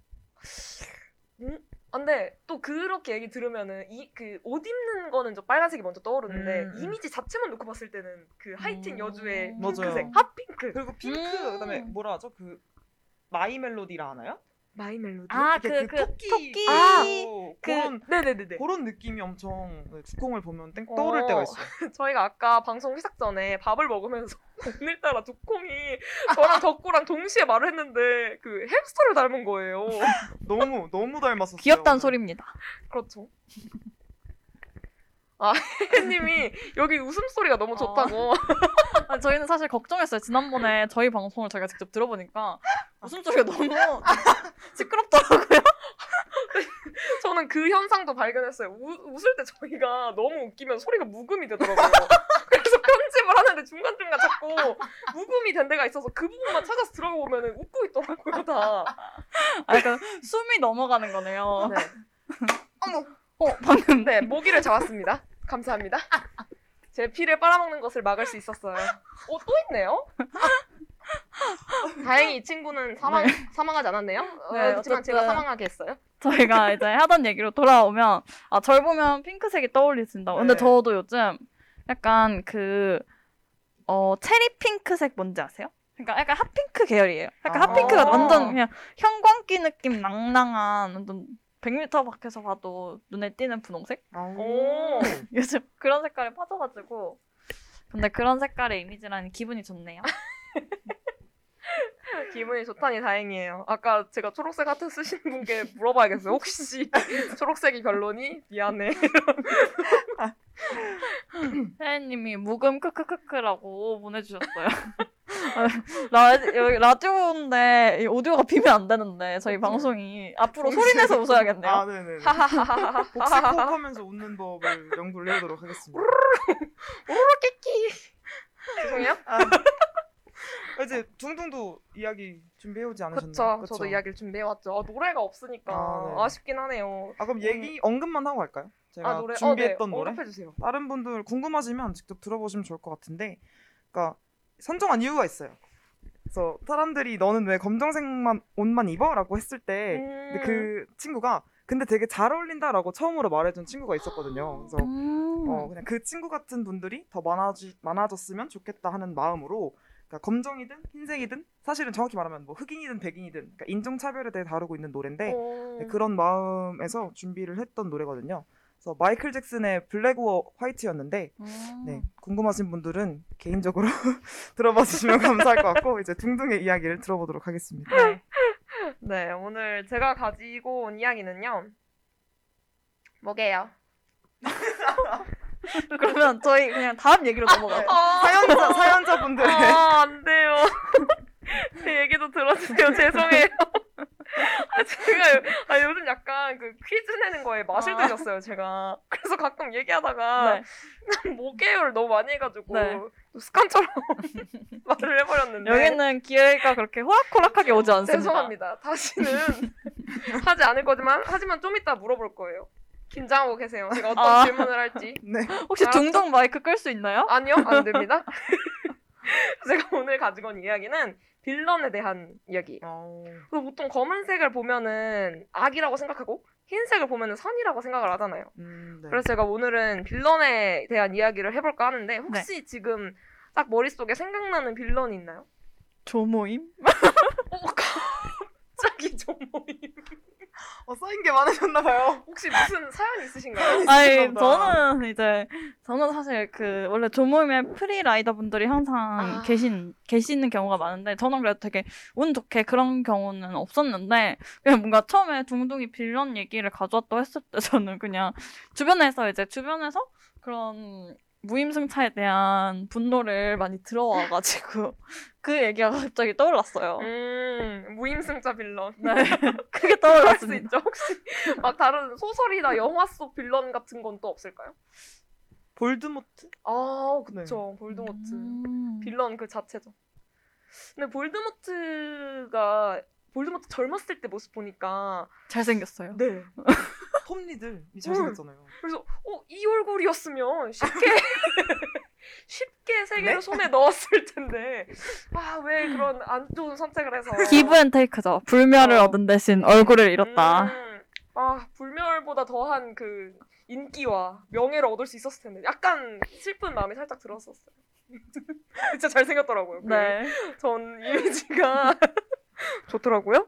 음? 아, 근데 또 그렇게 얘기 들으면은 이 그 옷 입는 거는 저 빨간색이 먼저 떠오르는데 음, 음. 이미지 자체만 놓고 봤을 때는 그 하이틴 음. 여주의 맞아요. 핑크색, 핫핑크. 그리고 핑크 음. 그다음에 뭐라 하죠? 그 My Melody라 하나요? My Melody. 아, 이렇게 그, 그, 토끼, 토끼. 아, 그, 그- 그런 네네네네. 그런 느낌이 엄청 네, 두콩을 보면 땡 어. 떠오를 때가 있어요. 저희가 아까 방송 시작 전에 밥을 먹으면서 오늘따라 두콩이 저랑 덕구랑 동시에 말을 했는데 그 햄스터를 닮은 거예요. 너무 너무 닮았었어요. 귀엽다는. 소리입니다. 그렇죠. 아, 혜님이 여기 웃음소리가 너무 좋다고. 아니, 저희는 사실 걱정했어요. 지난번에 저희 방송을 저희가 직접 들어보니까 웃음소리가 너무 시끄럽더라고요. 저는 그 현상도 발견했어요. 우, 웃을 때 저희가 너무 웃기면 소리가 묵음이 되더라고요. 그래서 편집을 하는데 중간중간 자꾸 묵음이 된 데가 있어서 그 부분만 찾아서 들어가 보면 웃고 있더라고요, 다. 아, 약간 숨이 넘어가는 거네요. 네. 어, 방금 네, 모기를 잡았습니다. 감사합니다. 제 피를 빨아먹는 것을 막을 수 있었어요. 어, 또 있네요? 다행히 이 친구는 사망, 사망하지 않았네요. 어, 네, 하지만 제가 어쨌든. 사망하게 했어요. 저희가 이제 하던 얘기로 돌아오면 아, 절 보면 핑크색이 떠올리신다 고. 근데 네. 저도 요즘 약간 그 어, 체리 핑크색 뭔지 아세요? 그러니까 약간 핫핑크 계열이에요. 약간 아. 핫핑크가 완전 그냥 형광기 느낌 낭낭한 완전 100m 밖에서 봐도 눈에 띄는 분홍색? 오. 요즘 그런 색깔에 빠져가지고 근데 그런 색깔의 이미지라니 기분이 좋네요. 기분이 좋다니 다행이에요. 아까 제가 초록색 하트 쓰신 분께 물어봐야겠어요. 혹시 초록색이 별로니? 미안해. 혜연님이 묵음 크크크크라고 보내주셨어요. 아, 라, 여기 라디오인데 이 오디오가 비면 안 되는데 저희 방송이 앞으로 소리 내서 웃어야겠네요. 아, 네네. 하하하하하. 복식호흡 하면서 웃는 법을 연구를 해보도록 하겠습니다. 죄송해요. 아, 이제 둥둥도 이야기 준비해오지 않으셨나요? 그쵸. 저도 이야기를 준비해왔죠. 아, 노래가 없으니까 아, 네. 아, 쉽긴 하네요. 아 그럼 얘기 언급만 하고 갈까요? 제가 아, 노래? 준비했던 어, 네. 노래. 언급해주세요. 다른 분들 궁금하시면 직접 들어보시면 좋을 것 같은데, 그러니까 선정한 이유가 있어요. 그래서 사람들이 너는 왜 검정색만 옷만 입어?라고 했을 때, 근데 음. 그 친구가 근데 되게 잘 어울린다라고 처음으로 말해준 친구가 있었거든요. 그래서 음. 어, 그냥 그 친구 같은 분들이 더 많아지, 많아졌으면 좋겠다 하는 마음으로 그러니까 검정이든 흰색이든 사실은 정확히 말하면 뭐 흑인이든 백인이든 그러니까 인종 차별에 대해 다루고 있는 노래인데 어. 네, 그런 마음에서 준비를 했던 노래거든요. 그래서 마이클 잭슨의 블랙 워 화이트였는데 음. 네, 궁금하신 분들은 개인적으로 들어봐 주시면 감사할 것 같고 이제 둥둥의 이야기를 들어보도록 하겠습니다. 네. 네, 오늘 제가 가지고 온 이야기는요. 뭐게요? 그러면 저희 그냥 다음 얘기로 넘어가요. 아, 사연자 사연자분들의 아, 안 돼요. 제 얘기도 들어주세요. 죄송해요. 아, 제가 요, 아, 요즘 약간 그 퀴즈 내는 거에 맛을 아. 들였어요, 제가. 그래서 가끔 얘기하다가 네. 모계열을 너무 많이 해가지고 네. 또 습관처럼 말을 해버렸는데. 여기는 기회가 그렇게 호락호락하게 오지 않습니다. 죄송합니다. 다시는 하지 않을 거지만 하지만 좀 이따 물어볼 거예요. 긴장하고 계세요. 제가 어떤 아. 질문을 할지. 네. 혹시 알았죠? 둥둥 마이크 끌 수 있나요? 아니요, 안 됩니다. 제가 오늘 가지고 온 이야기는 빌런에 대한 이야기예요. 어... 그래서 보통 검은색을 보면은 악이라고 생각하고 흰색을 보면은 선이라고 생각을 하잖아요. 음, 네. 그래서 제가 오늘은 빌런에 대한 이야기를 해볼까 하는데 혹시 지금 딱 머릿속에 생각나는 빌런이 있나요? 조모임? 어, 갑자기 좀 모임. 어, 쌓인 게 많으셨나봐요. 혹시 무슨 사연이 있으신가요? 아니. 저는 이제 저는 사실 그 원래 조모임에 프리라이더 분들이 항상 아. 계신 계시는 경우가 많은데 저는 그래도 되게 운 좋게 그런 경우는 없었는데 그냥 뭔가 처음에 둥둥이 빌런 얘기를 가져왔다고 했을 때 저는 그냥 주변에서 이제 주변에서 그런 무임승차에 대한 분노를 많이 들어와가지고 그 얘기가 갑자기 떠올랐어요. 음, 무임승차 빌런. 네, 수 떠올랐습니다. 있죠. 혹시 막 다른 소설이나 영화 속 빌런 같은 건 또 없을까요? 볼드모트? 아, 그쵸. 볼드모트. 음. 빌런 그 자체죠. 근데 볼드모트가 볼드모트 젊었을 때 모습 보니까 잘생겼어요. 네. 톰 리들이 잘생겼잖아요. 그래서 어, 이 얼굴이었으면 쉽게 쉽게 세계를 네? 손에 넣었을 텐데 아 왜 그런 안 좋은 선택을 해서 give and take죠. 불멸을 어. 얻은 대신 얼굴을 잃었다. 음, 아 불멸보다 더한 그 인기와 명예를 얻을 수 있었을 텐데 약간 슬픈 마음이 살짝 들었었어요. 진짜 잘생겼더라고요. 그 네. 전 이미지가 좋더라고요.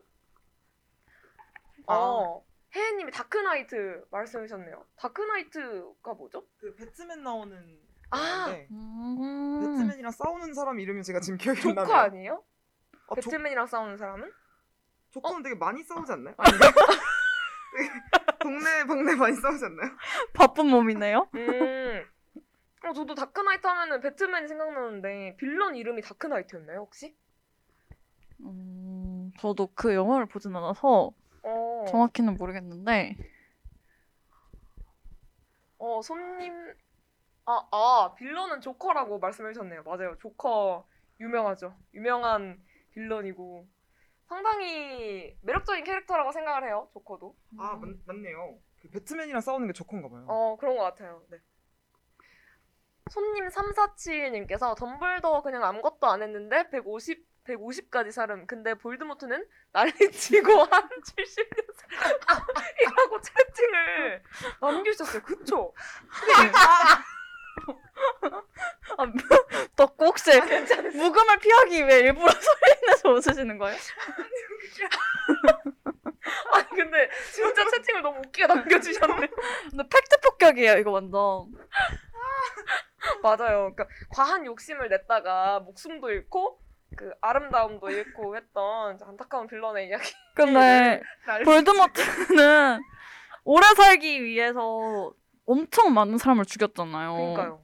아. 어, 혜혜님이 Dark Knight 말씀하셨네요. Dark Knight가 뭐죠? 그 배트맨 나오는 아! 음. 배트맨이랑 싸우는 사람 이름이 제가 지금 기억이 안 조커 나네요. 아니에요? 아, 조, 배트맨이랑 싸우는 사람은? 조커는 되게 많이 싸우지 않나요? 어? 되게 동네 방네 많이 싸우지 않나요? 바쁜 몸이네요. 음. 어, 저도 다크나이트 하면은 배트맨이 생각나는데 빌런 이름이 다크나이트였나요 혹시? 음, 저도 그 영화를 보진 않아서 어, 정확히는 모르겠는데 어 손님 아, 아 빌런은 조커라고 말씀해 주셨네요. 맞아요. 조커 유명하죠. 유명한 빌런이고 상당히 매력적인 캐릭터라고 생각을 해요. 조커도. 아 맞, 맞네요. 그 배트맨이랑 싸우는 게 조커인가 봐요. 어, 그런 것 같아요. 네. 손님 347님께서 덤블도어 그냥 아무것도 안 했는데 150, 150까지 살음. 근데 볼드모트는 난리치고 한 70년 살이라고 채팅을 남겨주셨어요. 그쵸? 또 혹시 묵음을 피하기 위해 일부러 소리 내서 웃으시는 거예요? 아니, 근데 진짜 채팅을 너무 웃기게 남겨주셨네. 근데 팩트 폭격이에요 이거 완전. 맞아요. 그러니까 과한 욕심을 냈다가 목숨도 잃고 그 아름다움도 잃고 했던 안타까운 빌런의 이야기. 근데 날- 볼드모트는 오래 살기 위해서 엄청 많은 사람을 죽였잖아요. 그러니까요.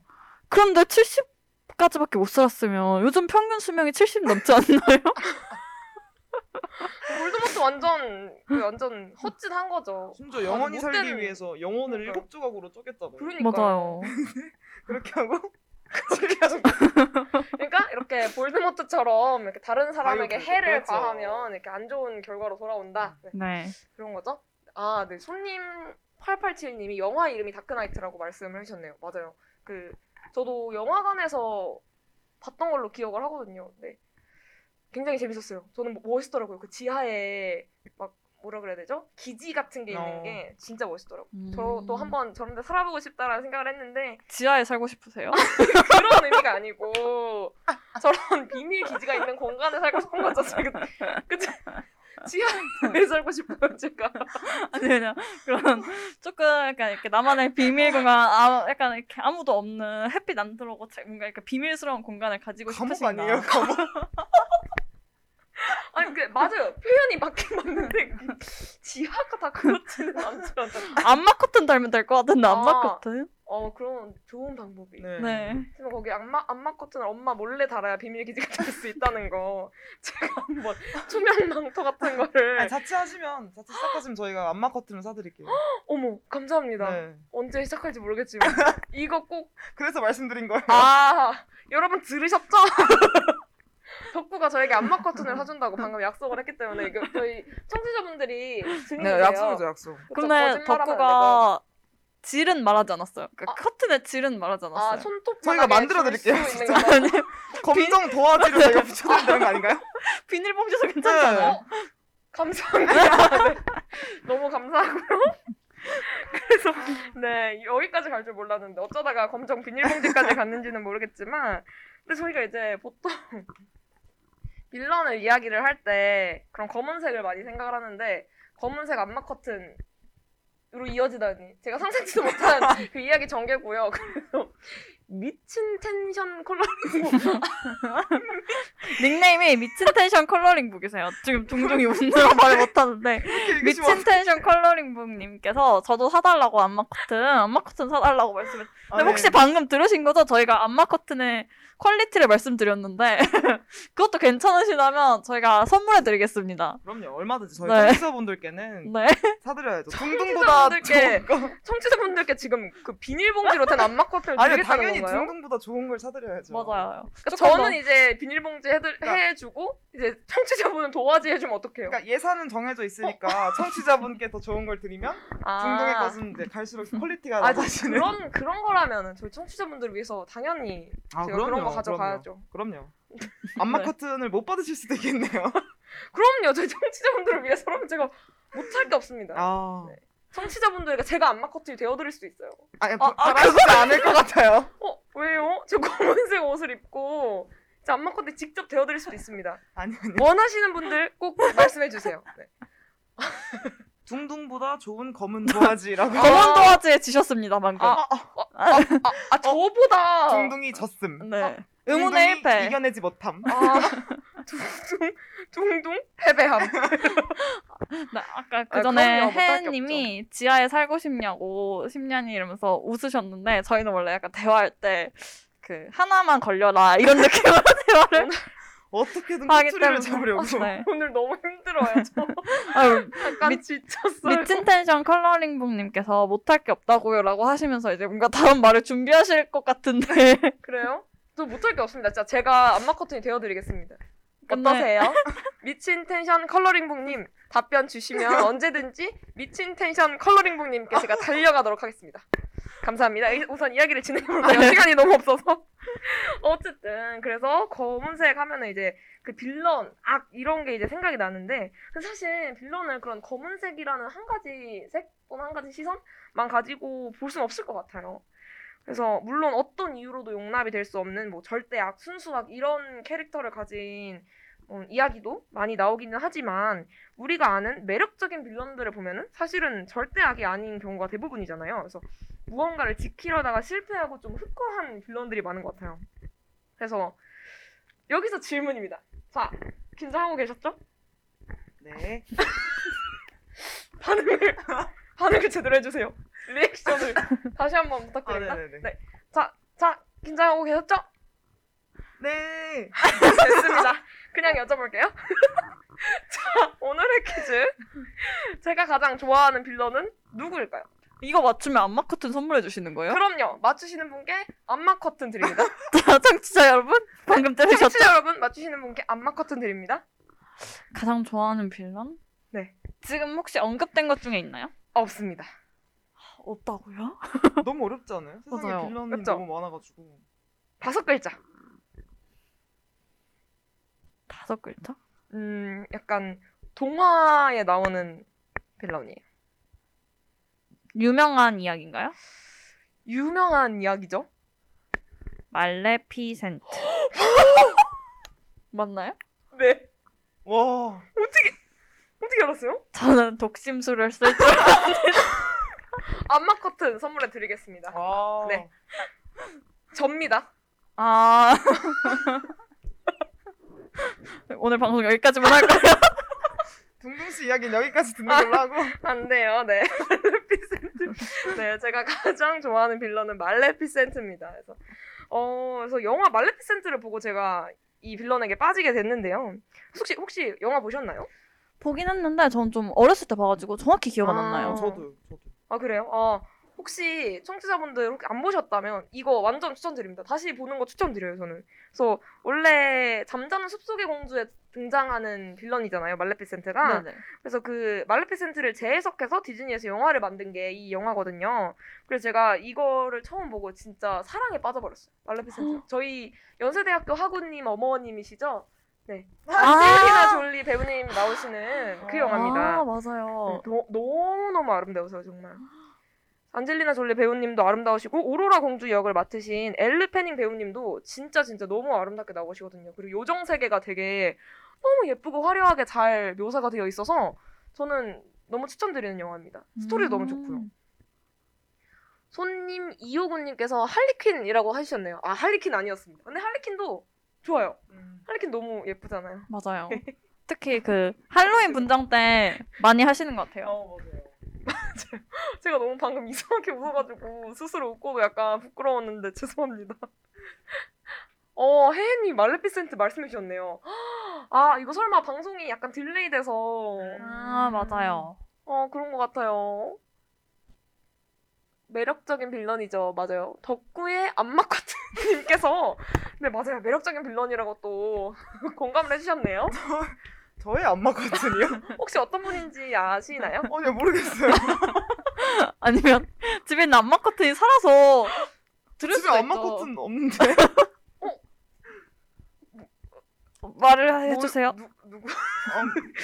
그런데 70까지밖에 못 살았으면 요즘 평균 수명이 70 넘지 않나요? 볼드모트 완전 그 완전 헛짓한 거죠. 심지어 영원히 살기 못된- 위해서 영혼을 그러니까요. 일곱 조각으로 쪼갰잖아요. 그러니까 맞아요. 그렇게 하고 그러니까 이렇게 볼드모트처럼 이렇게 다른 사람에게 아유, 해를 그렇죠. 가하면 이렇게 안 좋은 결과로 돌아온다. 네, 네. 그런 거죠. 아, 네. 손님 887님이 영화 이름이 다크나이트라고 말씀을 해주셨네요. 맞아요. 그 저도 영화관에서 봤던 걸로 기억을 하거든요. 네. 굉장히 재밌었어요. 저는 뭐 멋있더라고요. 그 지하에 막 뭐라 그래야 되죠? 기지 같은 게 있는 어. 게 진짜 멋있더라고요. 음. 저도 한번 저런 데 살아보고 싶다라는 생각을 했는데 지하에 살고 싶으세요? 그런 의미가 아니고 저런 비밀 기지가 있는 공간에 살고 싶은 거죠. 지금 그치? 지하에 살고 싶어요, 제가. 아니 그냥 그런 조금 약간 이렇게 나만의 비밀 공간, 아, 약간 이렇게 아무도 없는 햇빛 안 들어오고 자- 뭔가 이렇게 비밀스러운 공간을 가지고 감옥 싶으신가? 아니에요? 감옥. 아니, 그 맞아요. 표현이 맞긴 맞는데 그 지하가 다 그렇지는 않잖아요. 안마 커튼 달면 될 것 같은데 안마 아. 커튼? 어, 그런 좋은 방법이. 네. 네. 하지만 거기 안마 안마 커튼을 엄마 몰래 달아야 비밀 기지가 될 수 있다는 거 제가 한번 투명 망토 같은 거를 아니, 자취하시면 자취 시작하시면 저희가 안마 커튼을 사드릴게요. 어머 감사합니다. 네. 언제 시작할지 모르겠지만 이거 꼭 그래서 말씀드린 거예요. 아, 여러분 들으셨죠? 덕구가 저에게 안마 커튼을 사준다고 방금 약속을 했기 때문에 이거 저희 청취자분들이 증인이세요. 네, 약속이죠, 약속. 근데. 덕구가 질은 말하지 않았어요. 그 아. 커튼의 질은 말하지 않았어요. 아 손톱 저희가 만들어 드릴게요, 검정 도화지를 저희가 붙여드리면 되는 거 아닌가요? 비닐 봉지도 괜찮잖아요. 네. 감사합니다. 네. 너무 감사하고요. 그래서 네 여기까지 갈 줄 몰랐는데 어쩌다가 검정 비닐봉지까지 갔는지는 모르겠지만 근데 저희가 이제 보통 빌런을 이야기를 할 때 그런 검은색을 많이 생각을 하는데 검은색 안마 커튼 으로 이어지다니 제가 상상치도 못한 그 이야기 전개고요. 그래서 미친 텐션 컬러링 닉네임이 미친 텐션 컬러링북이세요. 지금 둥둥이 웃느라 말 못하는데 미친 텐션 컬러링북님께서 저도 사달라고 암막 커튼, 암막 커튼 사달라고 말씀해. 아, 근데 네. 혹시 방금 들으신 거죠? 저희가 암막 커튼의 퀄리티를 말씀드렸는데 그것도 괜찮으시다면 저희가 선물해드리겠습니다. 그럼요, 얼마든지 저희 네. 청취자분들께는 네. 사드려야죠. 둥둥보다 청취자분들께 좋은 거. 청취자분들께 지금 그 비닐봉지로 된 암막 커튼을 아니 드리겠다는 당연히 건가요? 둥둥보다 좋은 걸 사드려야죠. 맞아요. 그러니까 저는 더- 이제 비닐봉지 해드, 그러니까- 해주고 이제 청취자분은 도화지 해주면 어떡해요? 그러니까 예산은 정해져 있으니까 청취자분께 더 좋은 걸 드리면 둥둥의 것은 이제 갈수록 퀄리티가 아, 낮아지는. 그런 그런 거라면 저희 청취자분들을 위해서 당연히 아, 제가 그런 거 가져가야죠. 그럼요. 암막 네. 커튼을 못 받으실 수도 있겠네요. 그럼요, 저희 청취자분들을 위해서라면 제가 못할 게 없습니다. 아, 네. 청취자분들에게 제가 안마 커튼이 되어드릴 수도 있어요. 아니, 아, 아, 바라시지 않을 것 같아요. 어 왜요? 저 검은색 옷을 입고 제 안마 커튼 직접 되어드릴 수도 있습니다. 아니, 아니. 원하시는 분들 꼭 말씀해 주세요. 네. 둥둥보다 좋은 검은 도화지라고. 검은 도화지에 지셨습니다 방금. 아, 아 저보다 둥둥이 졌음. 네. 응원의 둥둥이 1패. 이겨내지 못함. 아, 둥둥 둥둥 패배함. 네, 아까 그 아, 전에 혜님이 지하에 살고 싶냐고 10년이 이러면서 웃으셨는데 저희는 원래 약간 대화할 때 그 하나만 걸려라 이런 느낌으로 대화를 어떻게든 하기 꼬투리를 때문에 잡으려고. 네. 오늘 너무 힘들어요. 저 아유, 약간 미- 지쳤어요. 미친 텐션 컬러링북님께서 못할 게 없다고요라고 하시면서 이제 뭔가 다음 말을 준비하실 것 같은데 그래요? 저 못할 게 없습니다. 진짜 제가 암막 커튼이 되어드리겠습니다. 근데- 어떠세요? 미친 텐션 컬러링북님 답변 주시면 언제든지 미친 텐션 컬러링북님께 제가 달려가도록 하겠습니다. 감사합니다. 이- 우선 이야기를 진행해볼게요. 시간이 너무 없어서. 어쨌든 그래서 검은색 하면은 이제 그 빌런, 악 이런 게 이제 생각이 나는데 사실 빌런을 그런 검은색이라는 한 가지 색 또는 한 가지 시선만 가지고 볼 수는 없을 것 같아요. 그래서 물론 어떤 이유로도 용납이 될 수 없는 뭐 절대악, 순수악 이런 캐릭터를 가진 어, 이야기도 많이 나오기는 하지만 우리가 아는 매력적인 빌런들을 보면은 사실은 절대악이 아닌 경우가 대부분이잖아요. 그래서 무언가를 지키려다가 실패하고 좀 흑화한 빌런들이 많은 것 같아요. 그래서 여기서 질문입니다. 자, 긴장하고 계셨죠? 네. 반응을 반응을 제대로 해주세요. 리액션을 다시 한번 아, 부탁드립니다. 네네네. 네. 자, 자, 긴장하고 계셨죠? 네. 됐습니다. 그냥 여쭤볼게요. 자, 오늘의 퀴즈. 제가 가장 좋아하는 빌런은 누구일까요? 이거 맞추면 안마 커튼 선물해 주시는 거예요? 그럼요. 맞추시는 분께 안마 커튼 드립니다. 자, 청취자 여러분 방금 들으셨죠? 청취자 여러분, 맞추시는 분께 안마 커튼 드립니다. 가장 좋아하는 빌런? 네. 지금 혹시 언급된 것 중에 있나요? 없습니다. 없다고요? 너무 어렵지 않아요? 세상에 맞아요. 빌런이 그쵸? 너무 많아가지고. 다섯 글자. 다섯 글자? 음, 약간 동화에 나오는 빌런이에요. 유명한 이야기인가요? 유명한 이야기죠? 말레피센트. 맞나요? 네. 와. 어떻게 어떻게 알았어요? 저는 독심술을 쓸 줄. 안마 커튼 선물해 드리겠습니다. 와. 네. 접니다. 아. 오늘 방송 여기까지만 할까요? 둥둥 씨 이야기는 여기까지 듣는 아. 걸로 하고. 안 돼요. 네. 네, 제가 가장 좋아하는 빌런은 말레피센트입니다. 그래서 어, 그래서 영화 말레피센트를 보고 제가 이 빌런에게 빠지게 됐는데요. 혹시 혹시 영화 보셨나요? 보긴 했는데 전 좀 어렸을 때 봐가지고 정확히 기억 안 아. 나요. 저도 저도. 아 그래요? 아 혹시 청취자분들 혹시 안 보셨다면 이거 완전 추천드립니다. 다시 보는 거 추천드려요, 저는. 그래서 원래 잠자는 숲속의 공주에 등장하는 빌런이잖아요, 말레피센트가. 네네. 그래서 그 말레피센트를 재해석해서 디즈니에서 영화를 만든 게 이 영화거든요. 그래서 제가 이거를 처음 보고 진짜 사랑에 빠져버렸어요. 말레피센트. 저희 연세대학교 학우님 어머님이시죠? 네. 안젤리나 졸리 배우님 나오시는 그 영화입니다. 아, 맞아요. 네, 너, 너무너무 아름다우세요, 정말. 안젤리나 졸리 배우님도 아름다우시고 오로라 공주 역을 맡으신 엘르 페닝 배우님도 진짜 진짜 너무 아름답게 나오시거든요. 그리고 요정 세계가 되게 너무 예쁘고 화려하게 잘 묘사가 되어 있어서 저는 너무 추천드리는 영화입니다. 스토리도 너무 좋고요. 음. 손님 이호구님께서 할리퀸이라고 하셨네요. 아 할리퀸 아니었습니다. 근데 할리퀸도 좋아요. 할리퀸 너무 예쁘잖아요. 맞아요. 특히 그 할로윈 분장 때 많이 하시는 것 같아요. 어, 맞아요. 제가 너무 방금 이상하게 웃어가지고 스스로 웃고도 약간 부끄러웠는데 죄송합니다. 어, 혜혜님 말레피센트 말씀해 주셨네요. 아, 이거 설마 방송이 약간 딜레이 돼서. 아, 맞아요. 어, 그런 것 같아요. 매력적인 빌런이죠. 맞아요. 덕구의 안마코트님께서 네, 맞아요. 매력적인 빌런이라고 또 공감을 해주셨네요. 저의 안마 커튼이요? 혹시 어떤 분인지 아시나요? 아니요 모르겠어요. 아니면 집에 있는 안마 커튼이 살아서 들을 집에 수도 안마 있죠. 커튼 없는데. 말을 해주세요. 누, 누구? 어,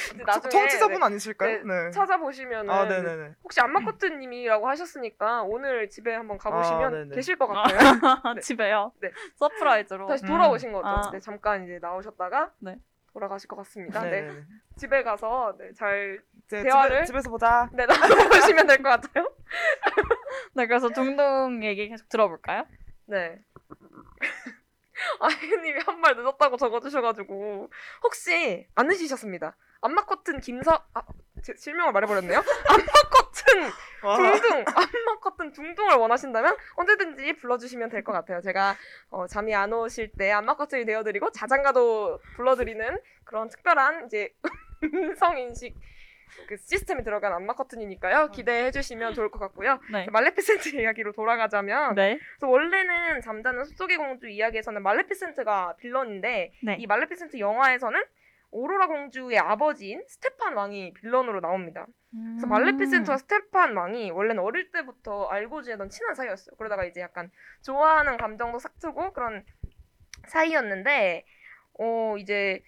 근데 나중에 청취자분 네, 아니실까요? 네. 찾아보시면은 아 네네네. 혹시 암막 커튼님이라고 하셨으니까 오늘 집에 한번 가보시면 아, 네네. 계실 것 같아요. 네. 집에요. 네. 서프라이즈로. 다시 음. 돌아오신 거죠. 아. 네, 잠깐 이제 나오셨다가 네. 돌아가실 것 같습니다. 네. 네네네. 집에 가서 네, 잘 대화를- 집에, 집에 서 보자. 네, 나눠보시면 될 것 같아요. 네, 그래서 둥둥 얘기 계속 들어볼까요? 네. 아이님이 한 말 늦었다고 적어주셔가지고 혹시 안 늦으셨습니다. 안마 커튼 김서 아 제- 실명을 말해버렸네요. 안마 커튼 와. 둥둥 안마 커튼 둥둥을 원하신다면 언제든지 불러주시면 될 것 같아요. 제가 어, 잠이 안 오실 때 안마 커튼이 되어드리고 자장가도 불러드리는 그런 특별한 이제 음성 인식 그 시스템이 들어간 안마 커튼이니까요. 기대해 주시면 좋을 것 같고요. 네. 말레피센트 이야기로 돌아가자면 네. 그래서 원래는 잠자는 숲속의 공주 이야기에서는 말레피센트가 빌런인데 네. 이 말레피센트 영화에서는 오로라 공주의 아버지인 스테판 왕이 빌런으로 나옵니다. 그래서 음. 말레피센트와 스테판 왕이 원래는 어릴 때부터 알고 지내던 친한 사이였어요. 그러다가 이제 약간 좋아하는 감정도 싹트고 그런 사이였는데, 어, 이제,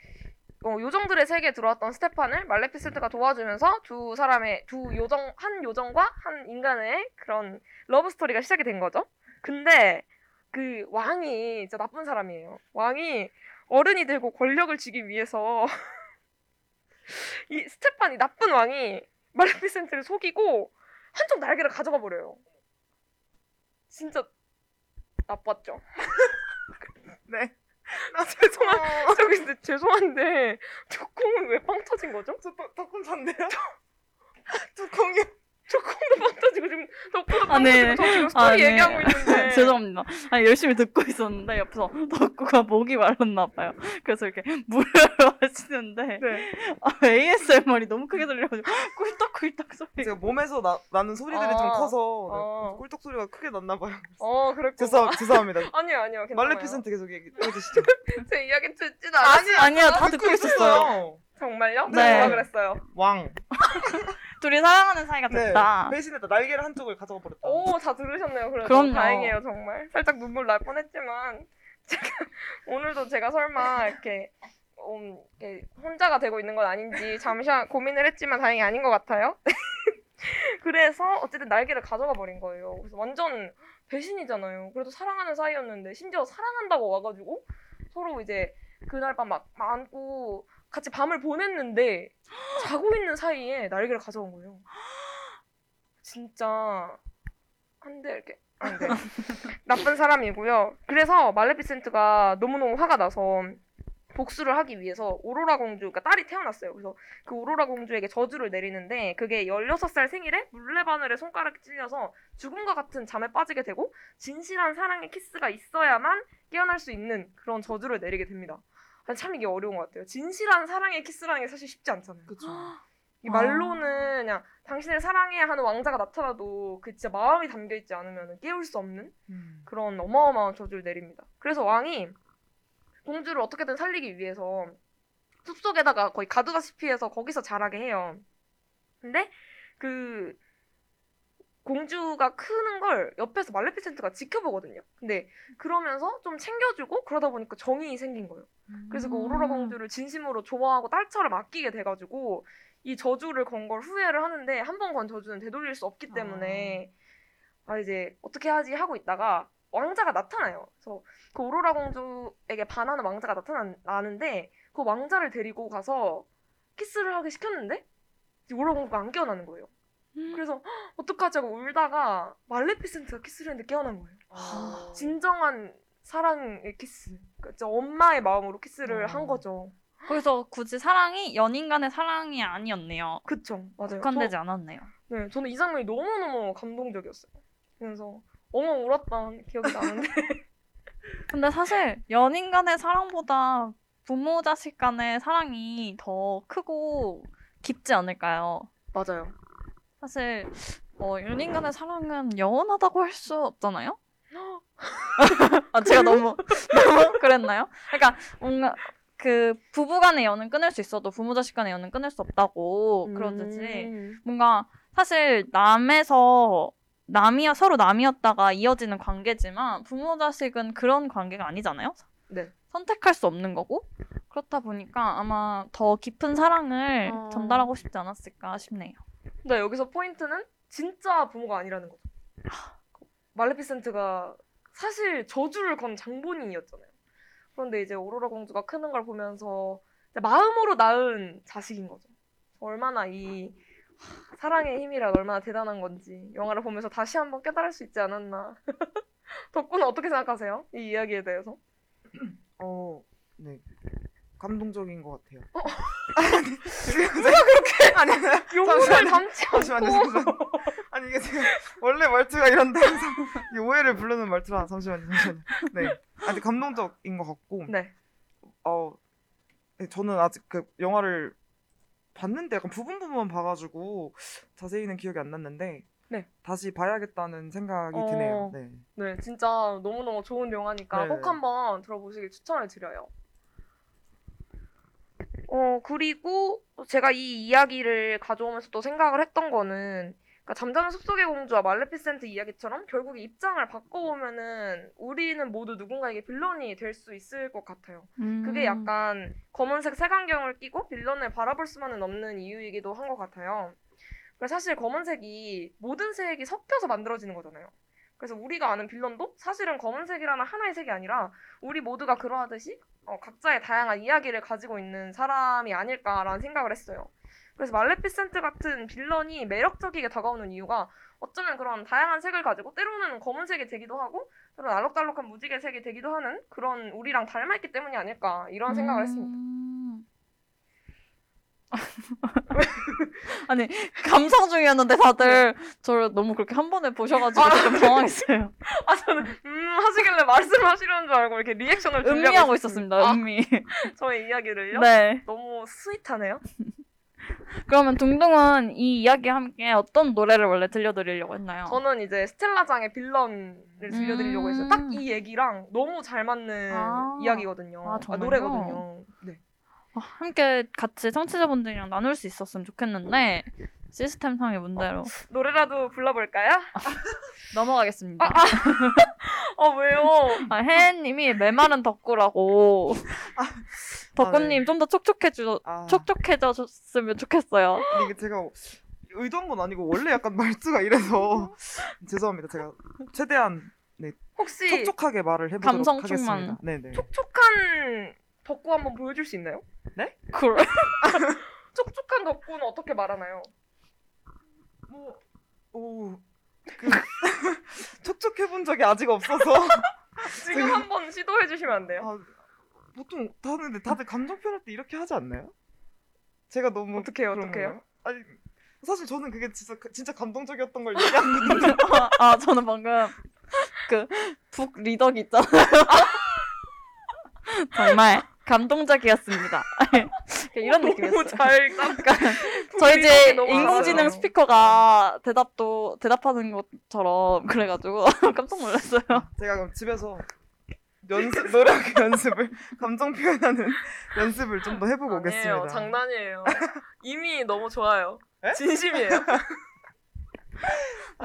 어, 요정들의 세계에 들어왔던 스테판을 말레피센트가 도와주면서 두 사람의, 두 요정, 한 요정과 한 인간의 그런 러브 스토리가 시작이 된 거죠. 근데 그 왕이 진짜 나쁜 사람이에요. 왕이 어른이 되고 권력을 쥐기 위해서 이 스테판이 나쁜 왕이 말레피센트를 속이고 한쪽 날개를 가져가 버려요. 진짜 나빴죠. 네. 나 죄송한 저기 근데 죄송한데 두콩은 왜 빵 터진 거죠? 저 덕- 덕분 잔데요? 두콩이 두콩도 빵 터지고 지금 덕구도 빵 아, 네. 터지고 저 지금 스토리 아, 네. 얘기하고 있는데 죄송합니다. 아니, 열심히 듣고 있었는데 옆에서 덕구가 목이 말랐나 봐요. 그래서 이렇게 물을 마시는데 네. 아, ASMR이 너무 크게 들려가지고 꿀떡꿀떡 소리가. 제가 몸에서 나, 나는 소리들이 좀 아. 커서 어. 네, 꿀떡 소리가 크게 났나 봐요. 어 그랬구나. 죄송 죄송합니다. 아니요 아니요 괜찮아요. 말레피센트 계속 얘기 해 주시죠. 제 이야기 듣지도 않았어요. 아니야, 다 듣고 있었어요. 정말요? 네. 뭐라 그랬어요? 왕. 둘이 사랑하는 사이가 네. 됐다. 배신했다. 날개를 한쪽을 가져가 버렸다. 오, 다 들으셨네요. 그래도 그럼요. 다행이에요, 정말. 살짝 눈물 날 뻔했지만 제가 오늘도 제가 설마 이렇게, 음, 이렇게 혼자가 되고 있는 건 아닌지 잠시 고민을 했지만 다행히 아닌 것 같아요. 그래서 어쨌든 날개를 가져가 버린 거예요. 그래서 완전 배신이잖아요. 그래도 사랑하는 사이였는데 심지어 사랑한다고 와가지고 서로 이제 그날 밤막 안고 같이 밤을 보냈는데 자고 있는 사이에 날개를 가져온 거예요. 진짜 한데 이렇게 안 돼 나쁜 사람이고요. 그래서 말레피센트가 너무너무 화가 나서 복수를 하기 위해서 오로라 공주, 그러니까 딸이 태어났어요. 그래서 그 오로라 공주에게 저주를 내리는데 그게 16살 생일에 물레바늘에 손가락이 찔려서 죽음과 같은 잠에 빠지게 되고 진실한 사랑의 키스가 있어야만 깨어날 수 있는 그런 저주를 내리게 됩니다. 참 이게 어려운 것 같아요. 진실한 사랑의 키스라는 게 사실 쉽지 않잖아요. 그쵸. 이 아. 말로는 그냥 당신을 사랑해야 하는 왕자가 나타나도 그 진짜 마음이 담겨 있지 않으면 깨울 수 없는 음. 그런 어마어마한 저주를 내립니다. 그래서 왕이 공주를 어떻게든 살리기 위해서 숲속에다가 거의 가두다시피 해서 거기서 자라게 해요. 근데 그 공주가 크는 걸 옆에서 말레피센트가 지켜보거든요. 근데 그러면서 좀 챙겨주고 그러다 보니까 정이 생긴 거예요. 그래서 그 오로라 공주를 진심으로 좋아하고 딸처럼 아끼게 돼가지고 이 저주를 건 걸 후회를 하는데 한 번 건 저주는 되돌릴 수 없기 때문에 아 이제 어떻게 하지 하고 있다가 왕자가 나타나요. 그래서 그 오로라 공주에게 반하는 왕자가 나타나는데 그 왕자를 데리고 가서 키스를 하게 시켰는데 오로라 공주가 안 깨어나는 거예요. 그래서 헉, 어떡하지 하고 울다가 말레피센트가 키스를 했는데 깨어난 거예요. 아. 진정한 사랑의 키스. 그러니까 엄마의 마음으로 키스를 어. 한 거죠. 거기서 굳이 사랑이 연인 간의 사랑이 아니었네요. 그쵸, 맞아요. 국한되지 저, 않았네요. 네, 저는 이 장면이 너무너무 감동적이었어요. 그래서 엉엉 울었던 기억이 나는데. 근데 사실 연인 간의 사랑보다 부모 자식 간의 사랑이 더 크고 깊지 않을까요? 맞아요. 사실 어, 연인 간의 사랑은 영원하다고 할 수 없잖아요. 아 제가 너무 너무 그랬나요? 그러니까 뭔가 그 부부 간의 연은 끊을 수 있어도 부모 자식 간의 연은 끊을 수 없다고 그러듯이 음. 뭔가 사실 남에서 남이야 서로 남이었다가 이어지는 관계지만 부모 자식은 그런 관계가 아니잖아요. 네. 선택할 수 없는 거고 그렇다 보니까 아마 더 깊은 사랑을 어. 전달하고 싶지 않았을까 싶네요. 근데 여기서 포인트는 진짜 부모가 아니라는 거죠. 말레피센트가 사실 저주를 건 장본인이었잖아요. 그런데 이제 오로라 공주가 크는 걸 보면서 마음으로 낳은 자식인 거죠. 얼마나 이 하, 사랑의 힘이란 얼마나 대단한 건지 영화를 보면서 다시 한번 깨달을 수 있지 않았나. 덕분은 어떻게 생각하세요? 이 이야기에 대해서? 어, 네. 감동적인 것 같아요. 누가 그렇게 아니, 아니, 용문을 잠시만요. 담지 잠시만요. 아니 이게 지금 원래 말투가 이런데 항상 오해를 부르는 말투라 잠시만요, 잠시만요. 네, 아직 감동적인 것 같고, 네. 어, 네, 저는 아직 그 영화를 봤는데 약간 부분 부분 봐가지고 자세히는 기억이 안 났는데, 네. 다시 봐야겠다는 생각이 어. 드네요. 네. 네, 진짜 너무너무 좋은 영화니까 네. 꼭 한번 들어보시길 추천을 드려요. 어, 그리고 제가 이 이야기를 가져오면서 또 생각을 했던 거는, 그러니까 잠자는 숲속의 공주와 말레피센트 이야기처럼 결국에 입장을 바꿔보면은 우리는 모두 누군가에게 빌런이 될 수 있을 것 같아요. 음. 그게 약간 검은색 색안경을 끼고 빌런을 바라볼 수만은 없는 이유이기도 한 것 같아요. 사실 검은색이 모든 색이 섞여서 만들어지는 거잖아요. 그래서 우리가 아는 빌런도 사실은 검은색이라는 하나의 색이 아니라 우리 모두가 그러하듯이 어, 각자의 다양한 이야기를 가지고 있는 사람이 아닐까라는 생각을 했어요. 그래서 말레피센트 같은 빌런이 매력적이게 다가오는 이유가 어쩌면 그런 다양한 색을 가지고 때로는 검은색이 되기도 하고 때로는 알록달록한 무지개 색이 되기도 하는 그런 우리랑 닮아있기 때문이 아닐까 이런 생각을 했습니다. 음. 아니 감상 중이었는데 다들 저를 너무 그렇게 한 번에 보셔가지고 좀 당황했어요. 아 저는 음 하시길래 말씀하시려는 줄 알고 이렇게 리액션을 음미하고 있었습니다. 아, 음미. 저의 이야기를요? 네. 너무 스윗하네요. 그러면 둥둥은 이 이야기와 함께 어떤 노래를 원래 들려드리려고 했나요? 저는 이제 스텔라장의 빌런을 들려드리려고 했어요. 딱 음. 이 얘기랑 너무 잘 맞는 아. 이야기거든요. 아, 정말요? 노래거든요. 네. 아, 함께 같이 청취자분들이랑 나눌 수 있었으면 좋겠는데 시스템상의 문제로 노래라도 불러볼까요? 넘어가겠습니다. 아 왜요? 아, 혜님이 메마른 덕구라고 덕구님 네. 좀더 촉촉해져 아, 촉촉해졌으면 좋겠어요. 이게 제가 의도한 건 아니고 원래 약간 말투가 이래서 죄송합니다. 제가 최대한 혹시 촉촉하게 말을 해보도록 감성 하겠습니다. 네네. 촉촉한 덕구 한번 보여줄 수 있나요? 그래. 촉촉한 덕구는 어떻게 말하나요? 뭐, 오, 그, 촉촉해본 적이 아직 없어서. 지금 한번 시도해 주시면 안 돼요? 아, 보통 다들 근데 다들 감정 표현할 때 이렇게 하지 않나요? 제가 너무 어떻게 해요? 그런 어떻게 해요? 건가요? 아니 사실 저는 그게 진짜 진짜 감동적이었던 걸 얘기한 건데. 아, 아, 저는 방금 그 북 리더기 있잖아요. 정말 감동적이었습니다. 이런 느낌이었어요. 너무 잘 딱. 저희 이제 인공지능. 스피커가 대답도 대답하는 것처럼 그래가지고 깜짝 놀랐어요. 제가 그럼 집에서 연습 노력 연습을 감정 표현하는 연습을 좀 더 해보고 오겠습니다. 아니에요. 장난이에요. 이미 너무 좋아요. 에? 진심이에요. 네.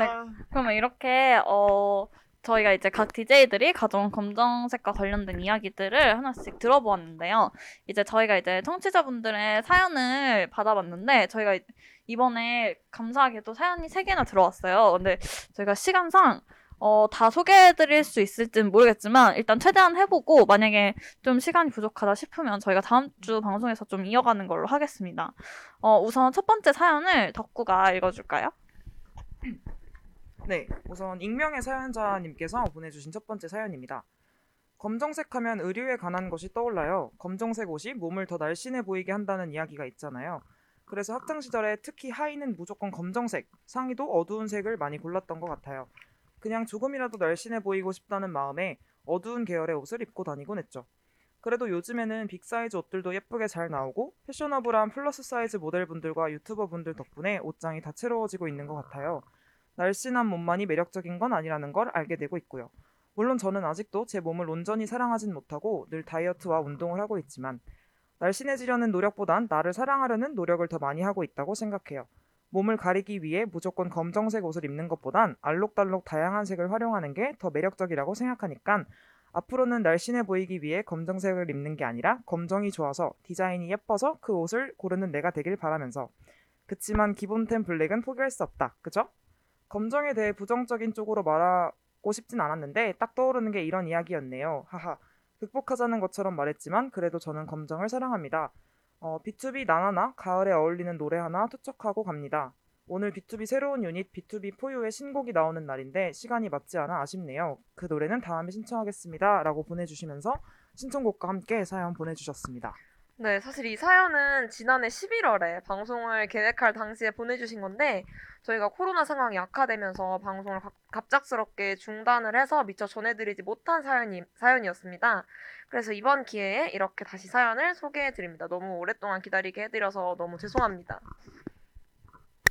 아, 그러면 이렇게 어 저희가 이제 각 DJ들이 가져온 검정색과 관련된 이야기들을 하나씩 들어보았는데요. 이제 저희가 이제 청취자분들의 사연을 받아봤는데 저희가 이- 이번에 감사하게도 사연이 3개나 들어왔어요. 근데 저희가 시간상 어, 다 소개해드릴 수 있을지는 모르겠지만 일단 최대한 해보고 만약에 좀 시간이 부족하다 싶으면 저희가 다음 주 방송에서 좀 이어가는 걸로 하겠습니다. 어, 우선 첫 번째 사연을 덕구가 읽어줄까요? 네, 우선 익명의 사연자님께서 보내주신 첫 번째 사연입니다. 검정색 하면 의류에 관한 것이 떠올라요. 검정색 옷이 몸을 더 날씬해 보이게 한다는 이야기가 있잖아요. 그래서 학창 시절에 특히 하의는 무조건 검정색, 상의도 어두운 색을 많이 골랐던 것 같아요. 그냥 조금이라도 날씬해 보이고 싶다는 마음에 어두운 계열의 옷을 입고 다니곤 했죠. 그래도 요즘에는 빅사이즈 옷들도 예쁘게 잘 나오고 패셔너블한 플러스 사이즈 모델분들과 유튜버분들 덕분에 옷장이 다채로워지고 있는 것 같아요. 날씬한 몸만이 매력적인 건 아니라는 걸 알게 되고 있고요. 물론 저는 아직도 제 몸을 온전히 사랑하진 못하고 늘 다이어트와 운동을 하고 있지만 날씬해지려는 노력보단 나를 사랑하려는 노력을 더 많이 하고 있다고 생각해요. 몸을 가리기 위해 무조건 검정색 옷을 입는 것보단 알록달록 다양한 색을 활용하는 게 더 매력적이라고 생각하니까 앞으로는 날씬해 보이기 위해 검정색을 입는 게 아니라 검정이 좋아서 디자인이 예뻐서 그 옷을 고르는 내가 되길 바라면서 그치만 기본템 블랙은 포기할 수 없다. 그죠? 검정에 대해 부정적인 쪽으로 말하고 싶진 않았는데 딱 떠오르는 게 이런 이야기였네요. 하하. 극복하자는 것처럼 말했지만 그래도 저는 검정을 사랑합니다. 어, B2B 나나나 가을에 어울리는 노래 하나 투척하고 갑니다. 오늘 B2B 새로운 유닛 B2B 포유의 신곡이 나오는 날인데 시간이 맞지 않아 아쉽네요. 그 노래는 다음에 신청하겠습니다. 라고 보내주시면서 신청곡과 함께 사연 보내주셨습니다. 네, 사실 이 사연은 지난해 11월에 방송을 계획할 당시에 보내주신 건데 저희가 코로나 상황이 악화되면서 방송을 갑- 갑작스럽게 중단을 해서 미처 전해드리지 못한 사연이, 사연이었습니다. 그래서 이번 기회에 이렇게 다시 사연을 소개해드립니다. 너무 오랫동안 기다리게 해드려서 너무 죄송합니다.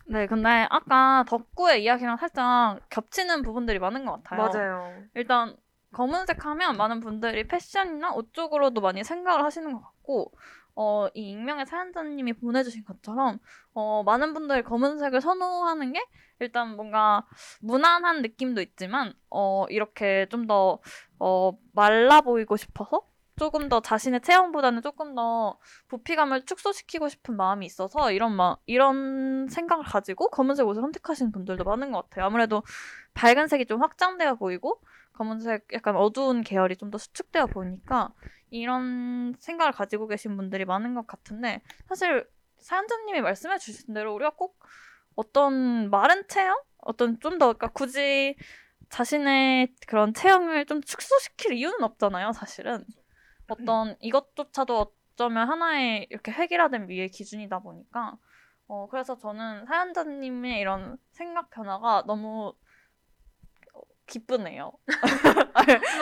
네, 근데 아까 덕구의 이야기랑 살짝 겹치는 부분들이 많은 것 같아요. 맞아요. 일단 검은색 하면 많은 분들이 패션이나 옷 쪽으로도 많이 생각을 하시는 것 같고, 어, 이 익명의 사연자님이 보내주신 것처럼, 어, 많은 분들이 검은색을 선호하는 게 일단 뭔가 무난한 느낌도 있지만, 어, 이렇게 좀 더, 어, 말라 보이고 싶어서 조금 더 자신의 체형보다는 조금 더 부피감을 축소시키고 싶은 마음이 있어서 이런 마, 이런 생각을 가지고 검은색 옷을 선택하시는 분들도 많은 것 같아요. 아무래도 밝은 색이 좀 확장되어 보이고 검은색 약간 어두운 계열이 좀 더 수축되어 보이니까 이런 생각을 가지고 계신 분들이 많은 것 같은데 사실 사연자님이 말씀해 주신 대로 우리가 꼭 어떤 마른 체형? 어떤 좀 더 그러니까 굳이 자신의 그런 체형을 좀 축소시킬 이유는 없잖아요, 사실은. 어떤 이것조차도 어쩌면 하나의 이렇게 획일화된 미의 기준이다 보니까 어 그래서 저는 사연자님의 이런 생각 변화가 너무 어, 기쁘네요.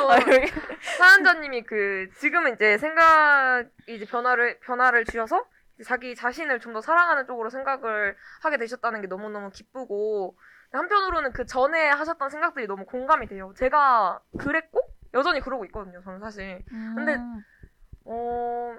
아, 여기- 사연자님이 그 지금은 이제 생각 이제 변화를 변화를 주셔서 자기 자신을 좀 더 사랑하는 쪽으로 생각을 하게 되셨다는 게 너무 너무 기쁘고 한편으로는 그 전에 하셨던 생각들이 너무 공감이 돼요. 제가 그랬고 여전히 그러고 있거든요. 저는 사실 근데 음, 어,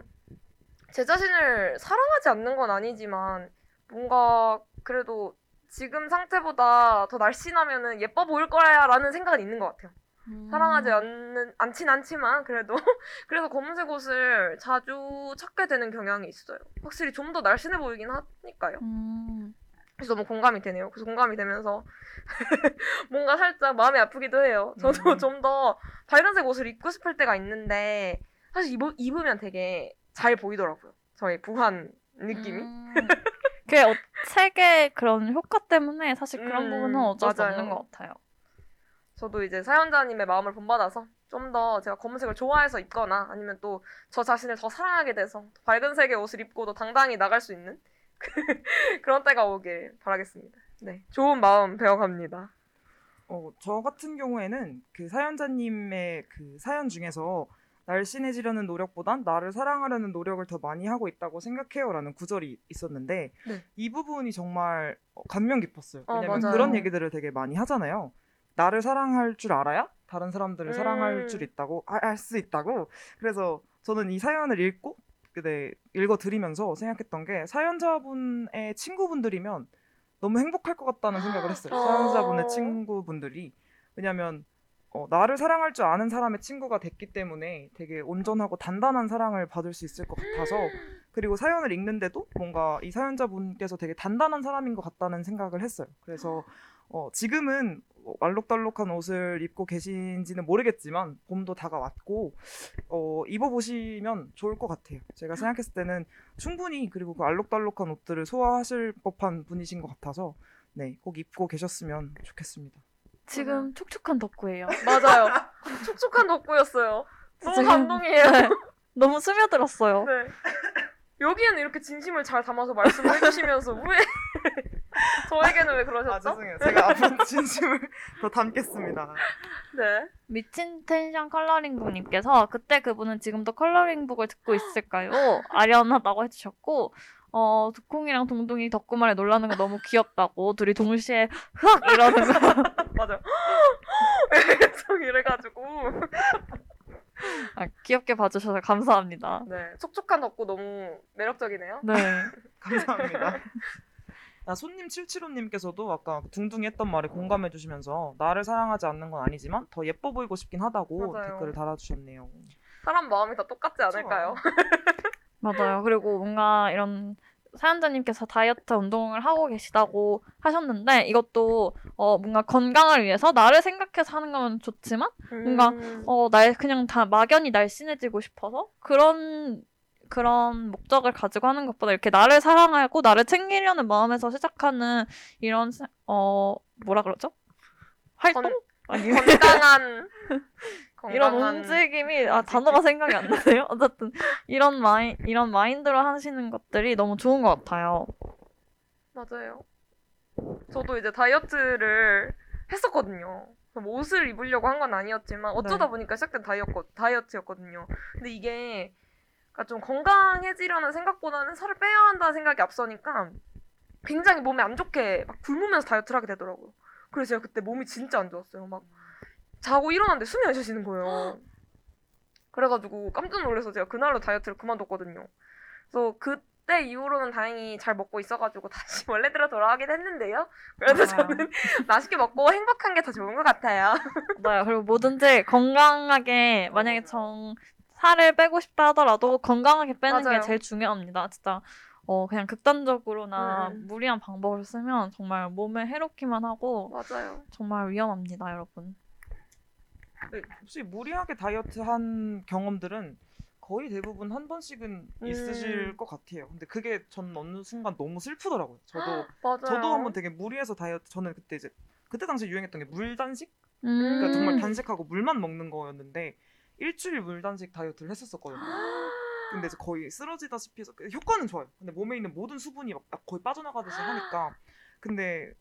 제 자신을 사랑하지 않는 건 아니지만 뭔가 그래도 지금 상태보다 더 날씬하면은 예뻐 보일 거야라는 생각은 있는 것 같아요. 음. 사랑하지 않는 않진 않지만 그래도 그래서 검은색 옷을 자주 찾게 되는 경향이 있어요. 확실히 좀 더 날씬해 보이긴 하니까요. 음. 그래서 너무 공감이 되네요. 그래서 공감이 되면서 뭔가 살짝 마음이 아프기도 해요. 저도 음. 좀더 밝은색 옷을 입고 싶을 때가 있는데 사실 입, 입으면 되게 잘 보이더라고요. 저의 부한 느낌이. 음. 그 어, 색의 그런 효과 때문에 사실 그런 음, 부분은 어쩔 수 맞아요. 없는 것 같아요. 저도 이제 사연자님의 마음을 본받아서 좀 더 제가 검은색을 좋아해서 입거나 아니면 또 저 자신을 더 사랑하게 돼서 밝은 색의 옷을 입고도 당당히 나갈 수 있는 그런 때가 오길 바라겠습니다. 네, 좋은 마음 배워갑니다. 어, 저 같은 경우에는 그 사연자님의 그 사연 중에서 날씬해지려는 노력보단 나를 사랑하려는 노력을 더 많이 하고 있다고 생각해요라는 구절이 있었는데 네. 이 부분이 정말 어, 감명 깊었어요. 어, 왜냐면 맞아요. 그런 얘기들을 되게 많이 하잖아요. 나를 사랑할 줄 알아야 다른 사람들을 음. 사랑할 줄 있다고 알 수 있다고. 그래서 저는 이 사연을 읽고 네, 읽어 드리면서 생각했던 게 사연자분의 친구분들이면 너무 행복할 것 같다는 생각을 했어요. 어. 사연자분의 친구분들이 왜냐면 어, 나를 사랑할 줄 아는 사람의 친구가 됐기 때문에 되게 온전하고 단단한 사랑을 받을 수 있을 것 같아서 그리고 사연을 읽는데도 뭔가 이 사연자분께서 되게 단단한 사람인 것 같다는 생각을 했어요. 그래서 어, 지금은 알록달록한 옷을 입고 계신지는 모르겠지만 봄도 다가왔고 어, 입어보시면 좋을 것 같아요. 제가 생각했을 때는 충분히 그리고 그 알록달록한 옷들을 소화하실 법한 분이신 것 같아서 네, 꼭 입고 계셨으면 좋겠습니다. 지금 촉촉한 덕후예요. 맞아요. 촉촉한 덕후였어요. 너무 지금- 감동이에요. 네. 너무 스며들었어요. 네. 여기에는 이렇게 진심을 잘 담아서 말씀을 해주시면서 왜 저에게는 왜아 그러셨죠? 죄송해요. 제가 앞으로 진심을 더 담겠습니다. 네. 미친 텐션 컬러링북님께서 그때 그분은 지금도 컬러링북을 듣고 있을까요? 아련하다고 해주셨고 어 두콩이랑 동동이 덕구말에 놀라는 거 너무 귀엽다고 둘이 동시에 흐악 이러는 거 맞아요. 계속 이래가지고 아, 귀엽게 봐주셔서 감사합니다. 네 촉촉한 덕후 너무 매력적이네요. 네. 감사합니다. 아, 손님 775님께서도 아까 둥둥이 했던 말에 공감해 주시면서 나를 사랑하지 않는 건 아니지만 더 예뻐 보이고 싶긴 하다고 맞아요. 댓글을 달아주셨네요. 사람 마음이 다 똑같지 않을까요? 맞아요. 그리고 뭔가 이런 사연자님께서 다이어트 운동을 하고 계시다고 하셨는데 이것도 어 뭔가 건강을 위해서 나를 생각해서 하는 건 좋지만 뭔가, 음. 어날 그냥 다 막연히 날씬해지고 싶어서 그런 그런 목적을 가지고 하는 것보다 이렇게 나를 사랑하고 나를 챙기려는 마음에서 시작하는 이런 세- 어 뭐라 그러죠? 활동? 건- 아니 건강한 이런 움직임이 아 단어가 생각이 안 나네요. 어쨌든 이런 마인 이런 마인드로 하시는 것들이 너무 좋은 것 같아요. 맞아요. 저도 이제 다이어트를 했었거든요. 뭐 옷을 입으려고 한 건 아니었지만 어쩌다 네. 보니까 시작된 다이어트, 다이어트였거든요. 근데 이게 그러니까 좀 건강해지려는 생각보다는 살을 빼야 한다는 생각이 앞서니까 굉장히 몸에 안 좋게 막 굶으면서 다이어트를 하게 되더라고요. 그래서 제가 그때 몸이 진짜 안 좋았어요. 막 자고 일어났는데 숨이 안 쉬시는 거예요. 그래가지고 깜짝 놀라서 제가 그날로 다이어트를 그만뒀거든요. 그래서 그때 이후로는 다행히 잘 먹고 있어가지고 다시 원래대로 돌아가긴 했는데요. 그래도 아. 저는 맛있게 먹고 행복한 게 더 좋은 것 같아요. 네, 그리고 뭐든지 건강하게 만약에 정 살을 빼고 싶다 하더라도 건강하게 빼는 맞아요. 게 제일 중요합니다. 진짜 어 그냥 극단적으로나 음. 무리한 방법을 쓰면 정말 몸에 해롭기만 하고 맞아요. 정말 위험합니다, 여러분. 네, 혹시 무리하게 다이어트 한 경험들은 거의 대부분 한 번씩은 음. 있으실 것 같아요. 근데 그게 전 어느 순간 너무 슬프더라고요. 저도. 저도 한번 되게 무리해서 다이어트 저는 그때 이제 그때 당시 유행했던 게 물단식 음. 그러니까 정말 단식하고 물만 먹는 거였는데 일주일 물단식 다이어트를 했었었거든요. 근데 이제 거의 쓰러지다시피 해서 그 효과는 좋아요. 근데 몸에 있는 모든 수분이 막 거의 빠져나가듯이 하니까 근데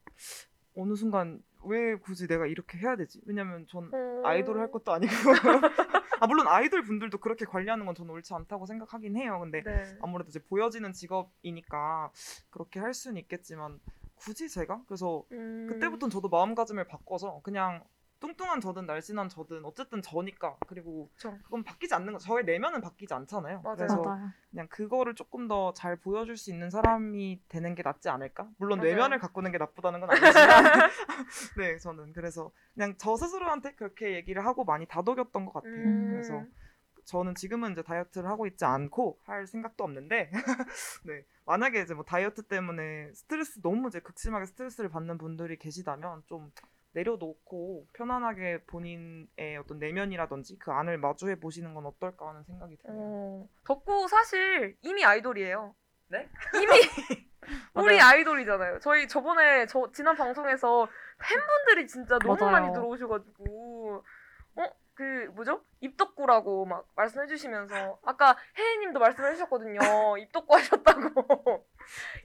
어느 순간 왜 굳이 내가 이렇게 해야 되지? 왜냐면 전 음. 아이돌을 할 것도 아니고 아 물론 아이돌 분들도 그렇게 관리하는 건 저는 옳지 않다고 생각하긴 해요. 근데 네. 아무래도 이제 보여지는 직업이니까 그렇게 할 수는 있겠지만 굳이 제가 그래서 음. 그때부터는 저도 마음가짐을 바꿔서 그냥 뚱뚱한 저든 날씬한 저든 어쨌든 저니까 그리고 그쵸. 그건 바뀌지 않는 거 저의 내면은 바뀌지 않잖아요. 맞아요. 그래서 맞아요. 그냥 그거를 조금 더 잘 보여줄 수 있는 사람이 되는 게 낫지 않을까? 물론 맞아요. 내면을 가꾸는 게 나쁘다는 건 아니지만 네 저는 그래서 그냥 저 스스로한테 그렇게 얘기를 하고 많이 다독였던 것 같아요. 음. 그래서 저는 지금은 이제 다이어트를 하고 있지 않고 할 생각도 없는데 네 만약에 이제 뭐 다이어트 때문에 스트레스 너무 이제 극심하게 스트레스를 받는 분들이 계시다면 좀 내려놓고 편안하게 본인의 어떤 내면이라든지 그 안을 마주해 보시는 건 어떨까 하는 생각이 드네요. 어, 덕구 사실 이미 아이돌이에요. 네? 이미 우리. 아이돌이잖아요. 저희 저번에 저 지난 방송에서 팬분들이 진짜 너무 맞아요. 많이 들어오셔가지고 어? 그 뭐죠? 입덕구라고 막 말씀해주시면서 아까 혜혜님도 말씀해주셨거든요. 입덕구 하셨다고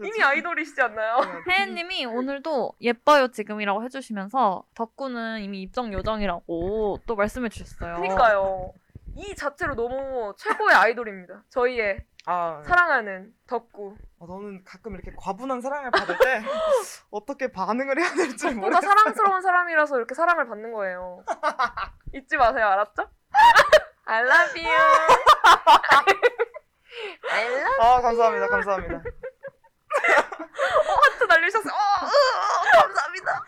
이미 아이돌이시지 않나요? 혜연님이 오늘도 예뻐요 지금이라고 해주시면서 덕구는 이미 입성 요정이라고 또 말씀해 주셨어요. 그니까요. 이 자체로 너무 최고의 아이돌입니다. 저희의 아, 사랑하는 덕구. 어, 저는 가끔 이렇게 과분한 사랑을 받을 때 어떻게 반응을 해야 될지 덕구가 모르겠어요. 사랑스러운 사람이라서 이렇게 사랑을 받는 거예요. 잊지 마세요, 알았죠? I love you. I love 아, 감사합니다. 감사합니다. 하트 날리셨어요. 어, 으, 어, 감사합니다.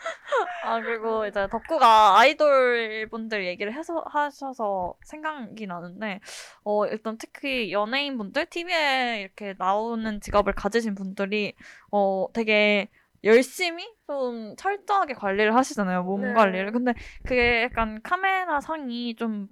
아 그리고 이제 덕구가 아이돌 분들 얘기를 해서 하셔서 생각이 나는데 어 일단 특히 연예인 분들 TV에 이렇게 나오는 직업을 가지신 분들이 어 되게 열심히 좀 철저하게 관리를 하시잖아요 몸 네. 관리를 근데 그게 약간 카메라 상이 좀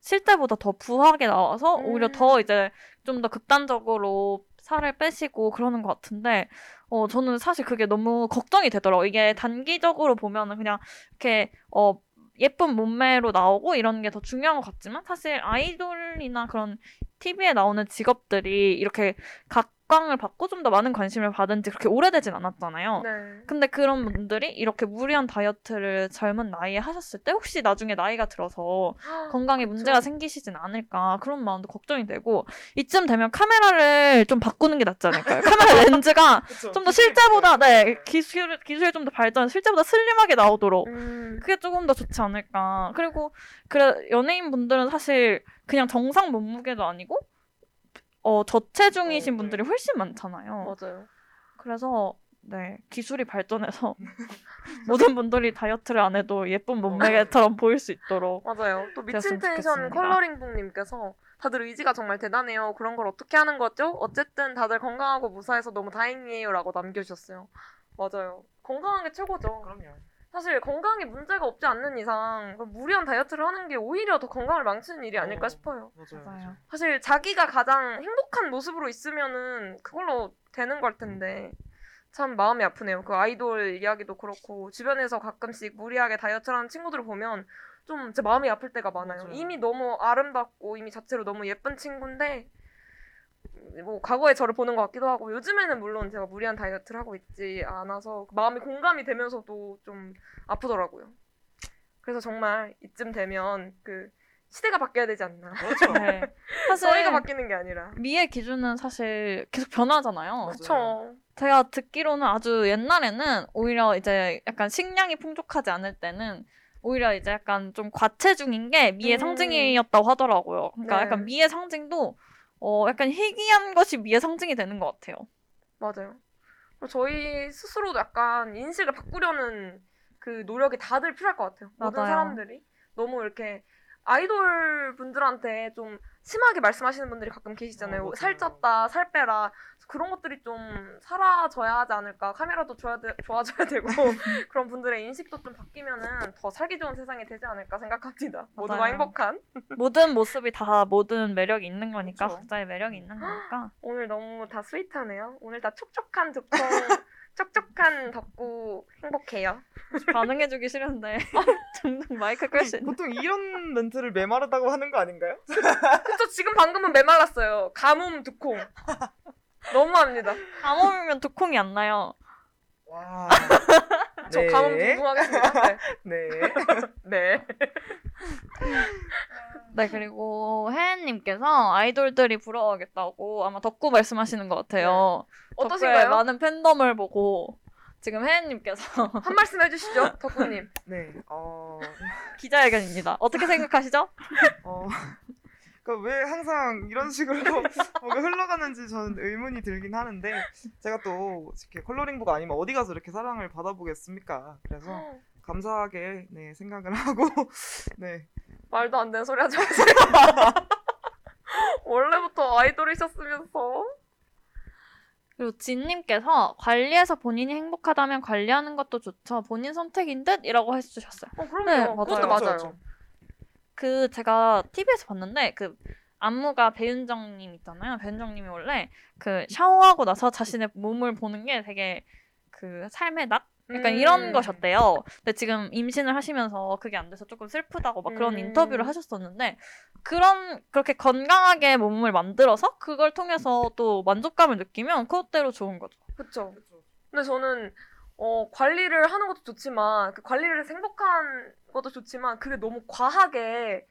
실제보다 더 부하게 나와서 오히려 음. 더 이제 좀 더 극단적으로 살을 빼시고 그러는 것 같은데 어 저는 사실 그게 너무 걱정이 되더라고 요. 이게 단기적으로 보면은 그냥 이렇게 어 예쁜 몸매로 나오고 이런 게 더 중요한 것 같지만 사실 아이돌이나 그런 TV에 나오는 직업들이 이렇게 각 광을 받고 좀 더 많은 관심을 받은 지 그렇게 오래되진 않았잖아요. 네. 근데 그런 분들이 이렇게 무리한 다이어트를 젊은 나이에 하셨을 때 혹시 나중에 나이가 들어서 건강에 문제가 생기시진 않을까 그런 마음도 걱정이 되고 이쯤 되면 카메라를 좀 바꾸는 게 낫지 않을까요? 카메라 렌즈가. 좀 더 실제보다 네 기술 기술이 좀 더 발전 실제보다 슬림하게 나오도록 음, 그게 조금 더 좋지 않을까 그리고 그래 연예인 분들은 사실 그냥 정상 몸무게도 아니고 어 저체중이신 어, 네. 분들이 훨씬 많잖아요. 맞아요. 그래서 네 기술이 발전해서 모든 분들이 다이어트를 안 해도 예쁜 몸매처럼 보일 수 있도록 맞아요. 또 미친 텐션. 컬러링북님께서 다들 의지가 정말 대단해요. 그런 걸 어떻게 하는 거죠? 어쨌든 다들 건강하고 무사해서 너무 다행이에요라고 남겨주셨어요. 맞아요. 건강한 게 최고죠. 그럼요. 사실 건강에 문제가 없지 않는 이상 그 무리한 다이어트를 하는 게 오히려 더 건강을 망치는 일이 아닐까 어. 싶어요. 맞아요. 맞아요. 사실 자기가 가장 행복한 모습으로 있으면은 그걸로 되는 걸 텐데 참 마음이 아프네요. 그 아이돌 이야기도 그렇고 주변에서 가끔씩 무리하게 다이어트를 하는 친구들을 보면 좀 제 마음이 아플 때가 많아요. 맞아요. 이미 너무 아름답고 이미 자체로 너무 예쁜 친구인데 뭐 과거의 저를 보는 것 같기도 하고 요즘에는 물론 제가 무리한 다이어트를 하고 있지 않아서 마음이 공감이 되면서도 좀 아프더라고요. 그래서 정말 이쯤 되면 그 시대가 바뀌어야 되지 않나. 그렇죠. 네. 사실 저희가 바뀌는 게 아니라. 미의 기준은 사실 계속 변하잖아요. 그쵸. 제가 듣기로는 아주 옛날에는 오히려 이제 약간 식량이 풍족하지 않을 때는 오히려 이제 약간 좀 과체중인 게 미의 음. 상징이었다고 하더라고요. 그러니까 네. 약간 미의 상징도 어 약간 희귀한 것이 미의 상징이 되는 것 같아요. 맞아요. 저희 스스로도 약간 인식을 바꾸려는 그 노력이 다들 필요할 것 같아요. 모든 맞아요. 사람들이 너무 이렇게 아이돌 분들한테 좀 심하게 말씀하시는 분들이 가끔 계시잖아요. 어. 살쪘다, 살 빼라. 그런 것들이 좀 사라져야 하지 않을까. 카메라도 좋아 좋아져야 되고 그런 분들의 인식도 좀 바뀌면은 더 살기 좋은 세상이 되지 않을까 생각합니다. 모두가 맞아요. 행복한. 모든 모습이 다 모든 매력이 있는 거니까 그쵸. 각자의 매력이 있는 거니까. 오늘 너무 다 스윗하네요. 오늘 다 촉촉한 덕구, 촉촉한 덕구 행복해요. 반응해주기 싫은데 점점 마이크 끌수 있는. 보통 이런 멘트를 메마르다고 하는 거 아닌가요? 그쵸 지금 방금은 메말랐어요. 가뭄 두콩. 너무합니다. 가뭄이면 두콩이 안 나요. 와. 저 가뭄 궁금하겠습니다. 네. 네. 네. 네 그리고 혜연님께서 아이돌들이 부러워하겠다고 아마 덕구 말씀하시는 것 같아요. 덕구의 어떠신가요? 많은 팬덤을 보고 지금 혜연님께서 한 말씀 해주시죠, 덕후님. 네. 어. 기자회견입니다. 어떻게 생각하시죠? 어. 그러니까 왜 항상 이런 식으로 뭔가 흘러가는지 저는 의문이 들긴 하는데 제가 또 이렇게 컬러링북 아니면 어디 가서 이렇게 사랑을 받아보겠습니까? 그래서 감사하게 네 생각을 하고 네 말도 안 되는 소리 하지 마세요. 원래부터 아이돌이셨으면서. 그리고 진님께서 관리해서 본인이 행복하다면 관리하는 것도 좋죠. 본인 선택인 듯 이라고 해주셨어요. 어, 그럼요. 네, 맞아요. 그것도 그렇죠, 맞아요. 그 제가 TV에서 봤는데 그 안무가 배윤정님 있잖아요. 배윤정님이 원래 그 샤워하고 나서 자신의 몸을 보는 게 되게 그 삶의 낙 약간 음. 이런 것이었대요. 근데 지금 임신을 하시면서 그게 안 돼서 조금 슬프다고 막 그런 음. 인터뷰를 하셨었는데 그런 그렇게 건강하게 몸을 만들어서 그걸 통해서 또 만족감을 느끼면 그것대로 좋은 거죠. 그렇죠. 근데 저는 어, 관리를 하는 것도 좋지만 그 관리를 행복한 것도 좋지만 그게 너무 과하게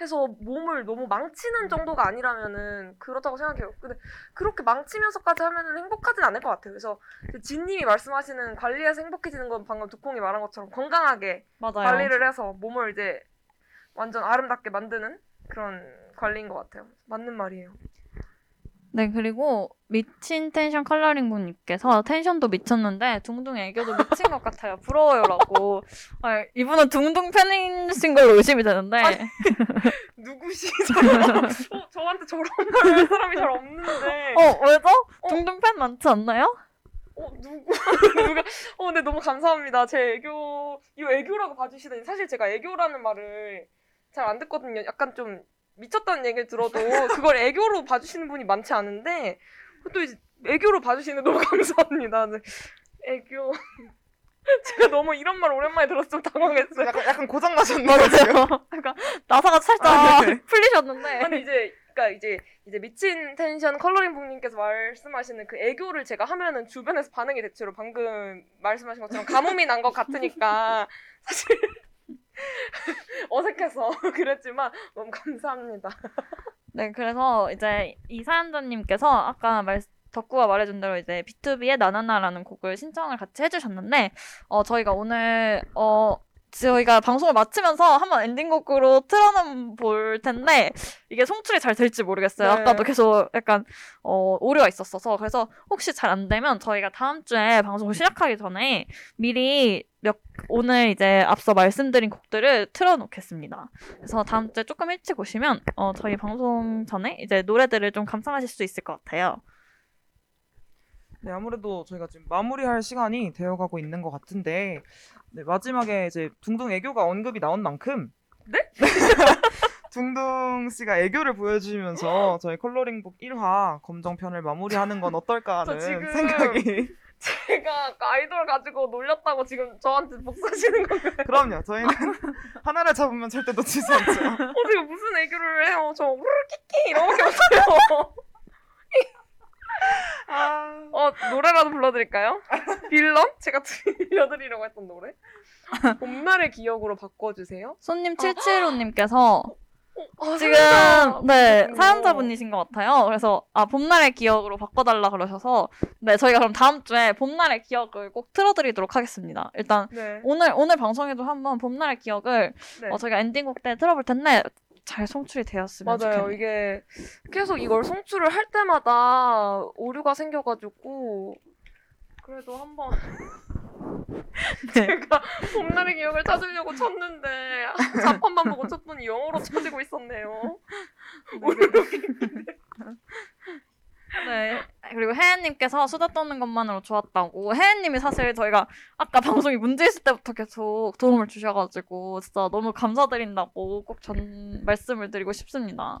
해서 몸을 너무 망치는 정도가 아니라면은 그렇다고 생각해요. 근데 그렇게 망치면서까지 하면은 행복하진 않을 것 같아요. 그래서 그 진님이 말씀하시는 관리해서 행복해지는 건 방금 두콩이 말한 것처럼 건강하게 맞아요. 관리를 해서 몸을 이제 완전 아름답게 만드는 그런 관리인 것 같아요. 맞는 말이에요. 네, 그리고 미친 텐션 컬러링북님께서 텐션도 미쳤는데 둥둥 애교도 미친 것 같아요. 부러워요라고. 아, 이분은 둥둥 팬이신 걸로 의심이 되는데. 누구시죠? 어, 저한테 저런 말을 할 사람이 잘 없는데. 어, 왜죠? 둥둥 팬 많지 않나요? 어 누구 누가 어 근데 너무 감사합니다. 제 애교 이 애교라고 봐주시다니 사실 제가 애교라는 말을 잘 안 듣거든요. 약간 좀 미쳤다는 얘기를 들어도 그걸 애교로 봐주시는 분이 많지 않은데 또 이제 애교로 봐주시는 너무 감사합니다. 네. 애교 제가 너무 이런 말 오랜만에 들어서 좀 당황했어요. 약간, 약간 고장. 맞아요. 그러니까 나사가 살짝 아, 네. 풀리셨는데. 아니 이제 그러니까 이제 이제 미친 텐션 컬러링북님께서 말씀하시는 그 애교를 제가 하면은 주변에서 반응이 대체로 방금 말씀하신 것처럼 가뭄이 난 것 같으니까 사실 어색해서 그랬지만 너무 감사합니다. 네, 그래서 이제 이 사연자님께서 아까 말, 덕구가 말해준 대로 이제 B2B의 나나나라는 곡을 신청을 같이 해주셨는데, 어, 저희가 오늘, 어, 저희가 방송을 마치면서 한번 엔딩곡으로 틀어는 볼 텐데, 이게 송출이 잘 될지 모르겠어요. 네. 아까도 계속 약간, 어, 오류가 있었어서. 그래서 혹시 잘 안 되면 저희가 다음 주에 방송을 시작하기 전에 미리 몇, 오늘 이제 앞서 말씀드린 곡들을 틀어놓겠습니다. 그래서 다음 주에 조금 일찍 오시면 어, 저희 방송 전에 이제 노래들을 좀 감상하실 수 있을 것 같아요. 네, 아무래도 저희가 지금 마무리할 시간이 되어가고 있는 것 같은데 네, 마지막에 이제 둥둥 애교가 언급이 나온 만큼 네? 둥둥 씨가 애교를 보여주면서 저희 컬러링북 1화 검정편을 마무리하는 건 어떨까 하는 생각이 제가 아까 아이돌 가지고 놀렸다고 지금 저한테 복수하시는 건가요? 그럼요 저희는 하나를 잡으면 절대 놓치지 않죠 어 지금 무슨 애교를 해요? 저 우르르 끼끼 이러밖에 못해요. 아, 어 노래라도 불러드릴까요? 빌런? 제가 들려드리려고 했던 노래. 봄날의 기억으로 바꿔주세요. 손님 775님께서 아, 지금 사연자. 네. 사연자분이신 것 같아요. 그래서 아 봄날의 기억으로 바꿔달라 그러셔서 네 저희가 그럼 다음 주에 봄날의 기억을 꼭 틀어드리도록 하겠습니다. 일단 네. 오늘 오늘 방송에도 한번 봄날의 기억을 네. 어, 저희가 엔딩곡 때 틀어볼 텐데 잘 송출이 되었으면 맞아요. 좋겠네요. 이게 계속 이걸 송출을 할 때마다 오류가 생겨가지고 그래도 한번 네. 제가 봄날의 기억을 찾으려고 쳤는데 자판만 보고 쳤더니 영어로 쳐지고 있었네요. 네. 그리고 혜연님께서 수다 떠는 것만으로 좋았다고. 혜연님이 사실 저희가 아까 방송이 문제 있을 때부터 계속 도움을 주셔가지고 진짜 너무 감사드린다고 꼭 전 말씀을 드리고 싶습니다.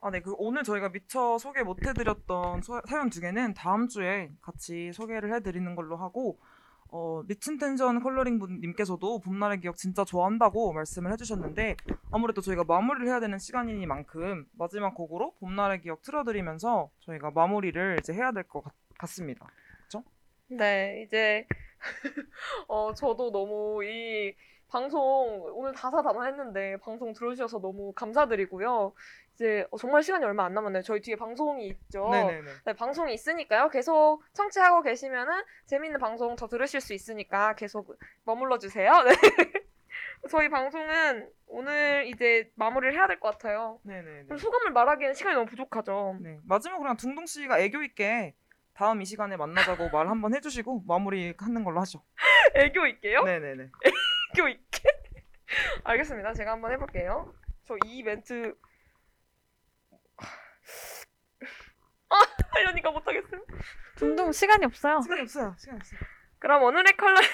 아, 네. 그 오늘 저희가 미처 소개 못 해드렸던 소- 사연 두 개는 다음 주에 같이 소개를 해드리는 걸로 하고, 어, 미친 텐션 컬러링 분님께서도 봄날의 기억 진짜 좋아한다고 말씀을 해주셨는데, 아무래도 저희가 마무리를 해야 되는 시간이니만큼 마지막 곡으로 봄날의 기억 틀어드리면서 저희가 마무리를 이제 해야 될 것 같습니다. 네, 이제 어 저도 너무 이 방송 오늘 다사다난했는데 방송 들어주셔서 너무 감사드리고요. 이제 어, 정말 시간이 얼마 안 남았네요. 저희 뒤에 방송이 있죠. 네네네. 네, 방송이 있으니까요. 계속 청취하고 계시면은 재밌는 방송 더 들으실 수 있으니까 계속 머물러 주세요. 네. 저희 방송은 오늘 이제 마무리를 해야 될 것 같아요. 네네네. 그럼 소감을 말하기엔 시간이 너무 부족하죠. 네. 마지막으로 그냥 둥둥 씨가 애교 있게 다음 이 시간에 만나자고 말 한번 해주시고 마무리 하는 걸로 하죠. 애교 있게요? 네네네. 애교 있게? 알겠습니다. 제가 한번 해볼게요. 저 이 멘트 아 하려니까 못하겠어요. 둥둥 시간이 없어요. 시간이 없어요. 시간이 없어요. 그럼 오늘의 컬러링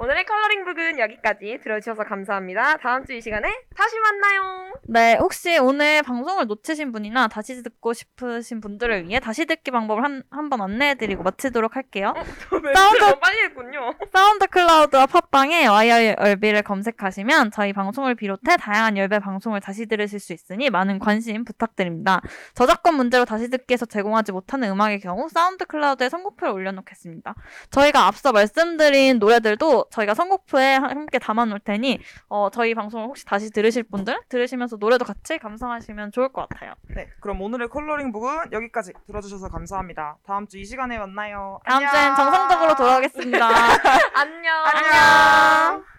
오늘의 컬러링 북은 여기까지 들어주셔서 감사합니다. 다음 주 이 시간에 다시 만나요. 네, 혹시 오늘 방송을 놓치신 분이나 다시 듣고 싶으신 분들을 위해 다시 듣기 방법을 한, 한번 안내해드리고 마치도록 할게요. 저 멘트 사운드- 빨리 했군요. SoundCloud와 팟빵에 YR 열비를 검색하시면 저희 방송을 비롯해 다양한 열비 방송을 다시 들으실 수 있으니 많은 관심 부탁드립니다. 저작권 문제로 다시 듣기에서 제공하지 못하는 음악의 경우 SoundCloud에 선곡표를 올려놓겠습니다. 저희가 앞서 말씀드린 노래들도 저희가 선곡표에 함께 담아놓을 테니 어, 저희 방송을 혹시 다시 들으실 분들 들으시면서 노래도 같이 감상하시면 좋을 것 같아요. 네, 그럼 오늘의 컬러링북은 여기까지 들어주셔서 감사합니다. 다음 주 이 시간에 만나요. 다음 안녕. 주엔 정상적으로 돌아오겠습니다. 안녕. 안녕.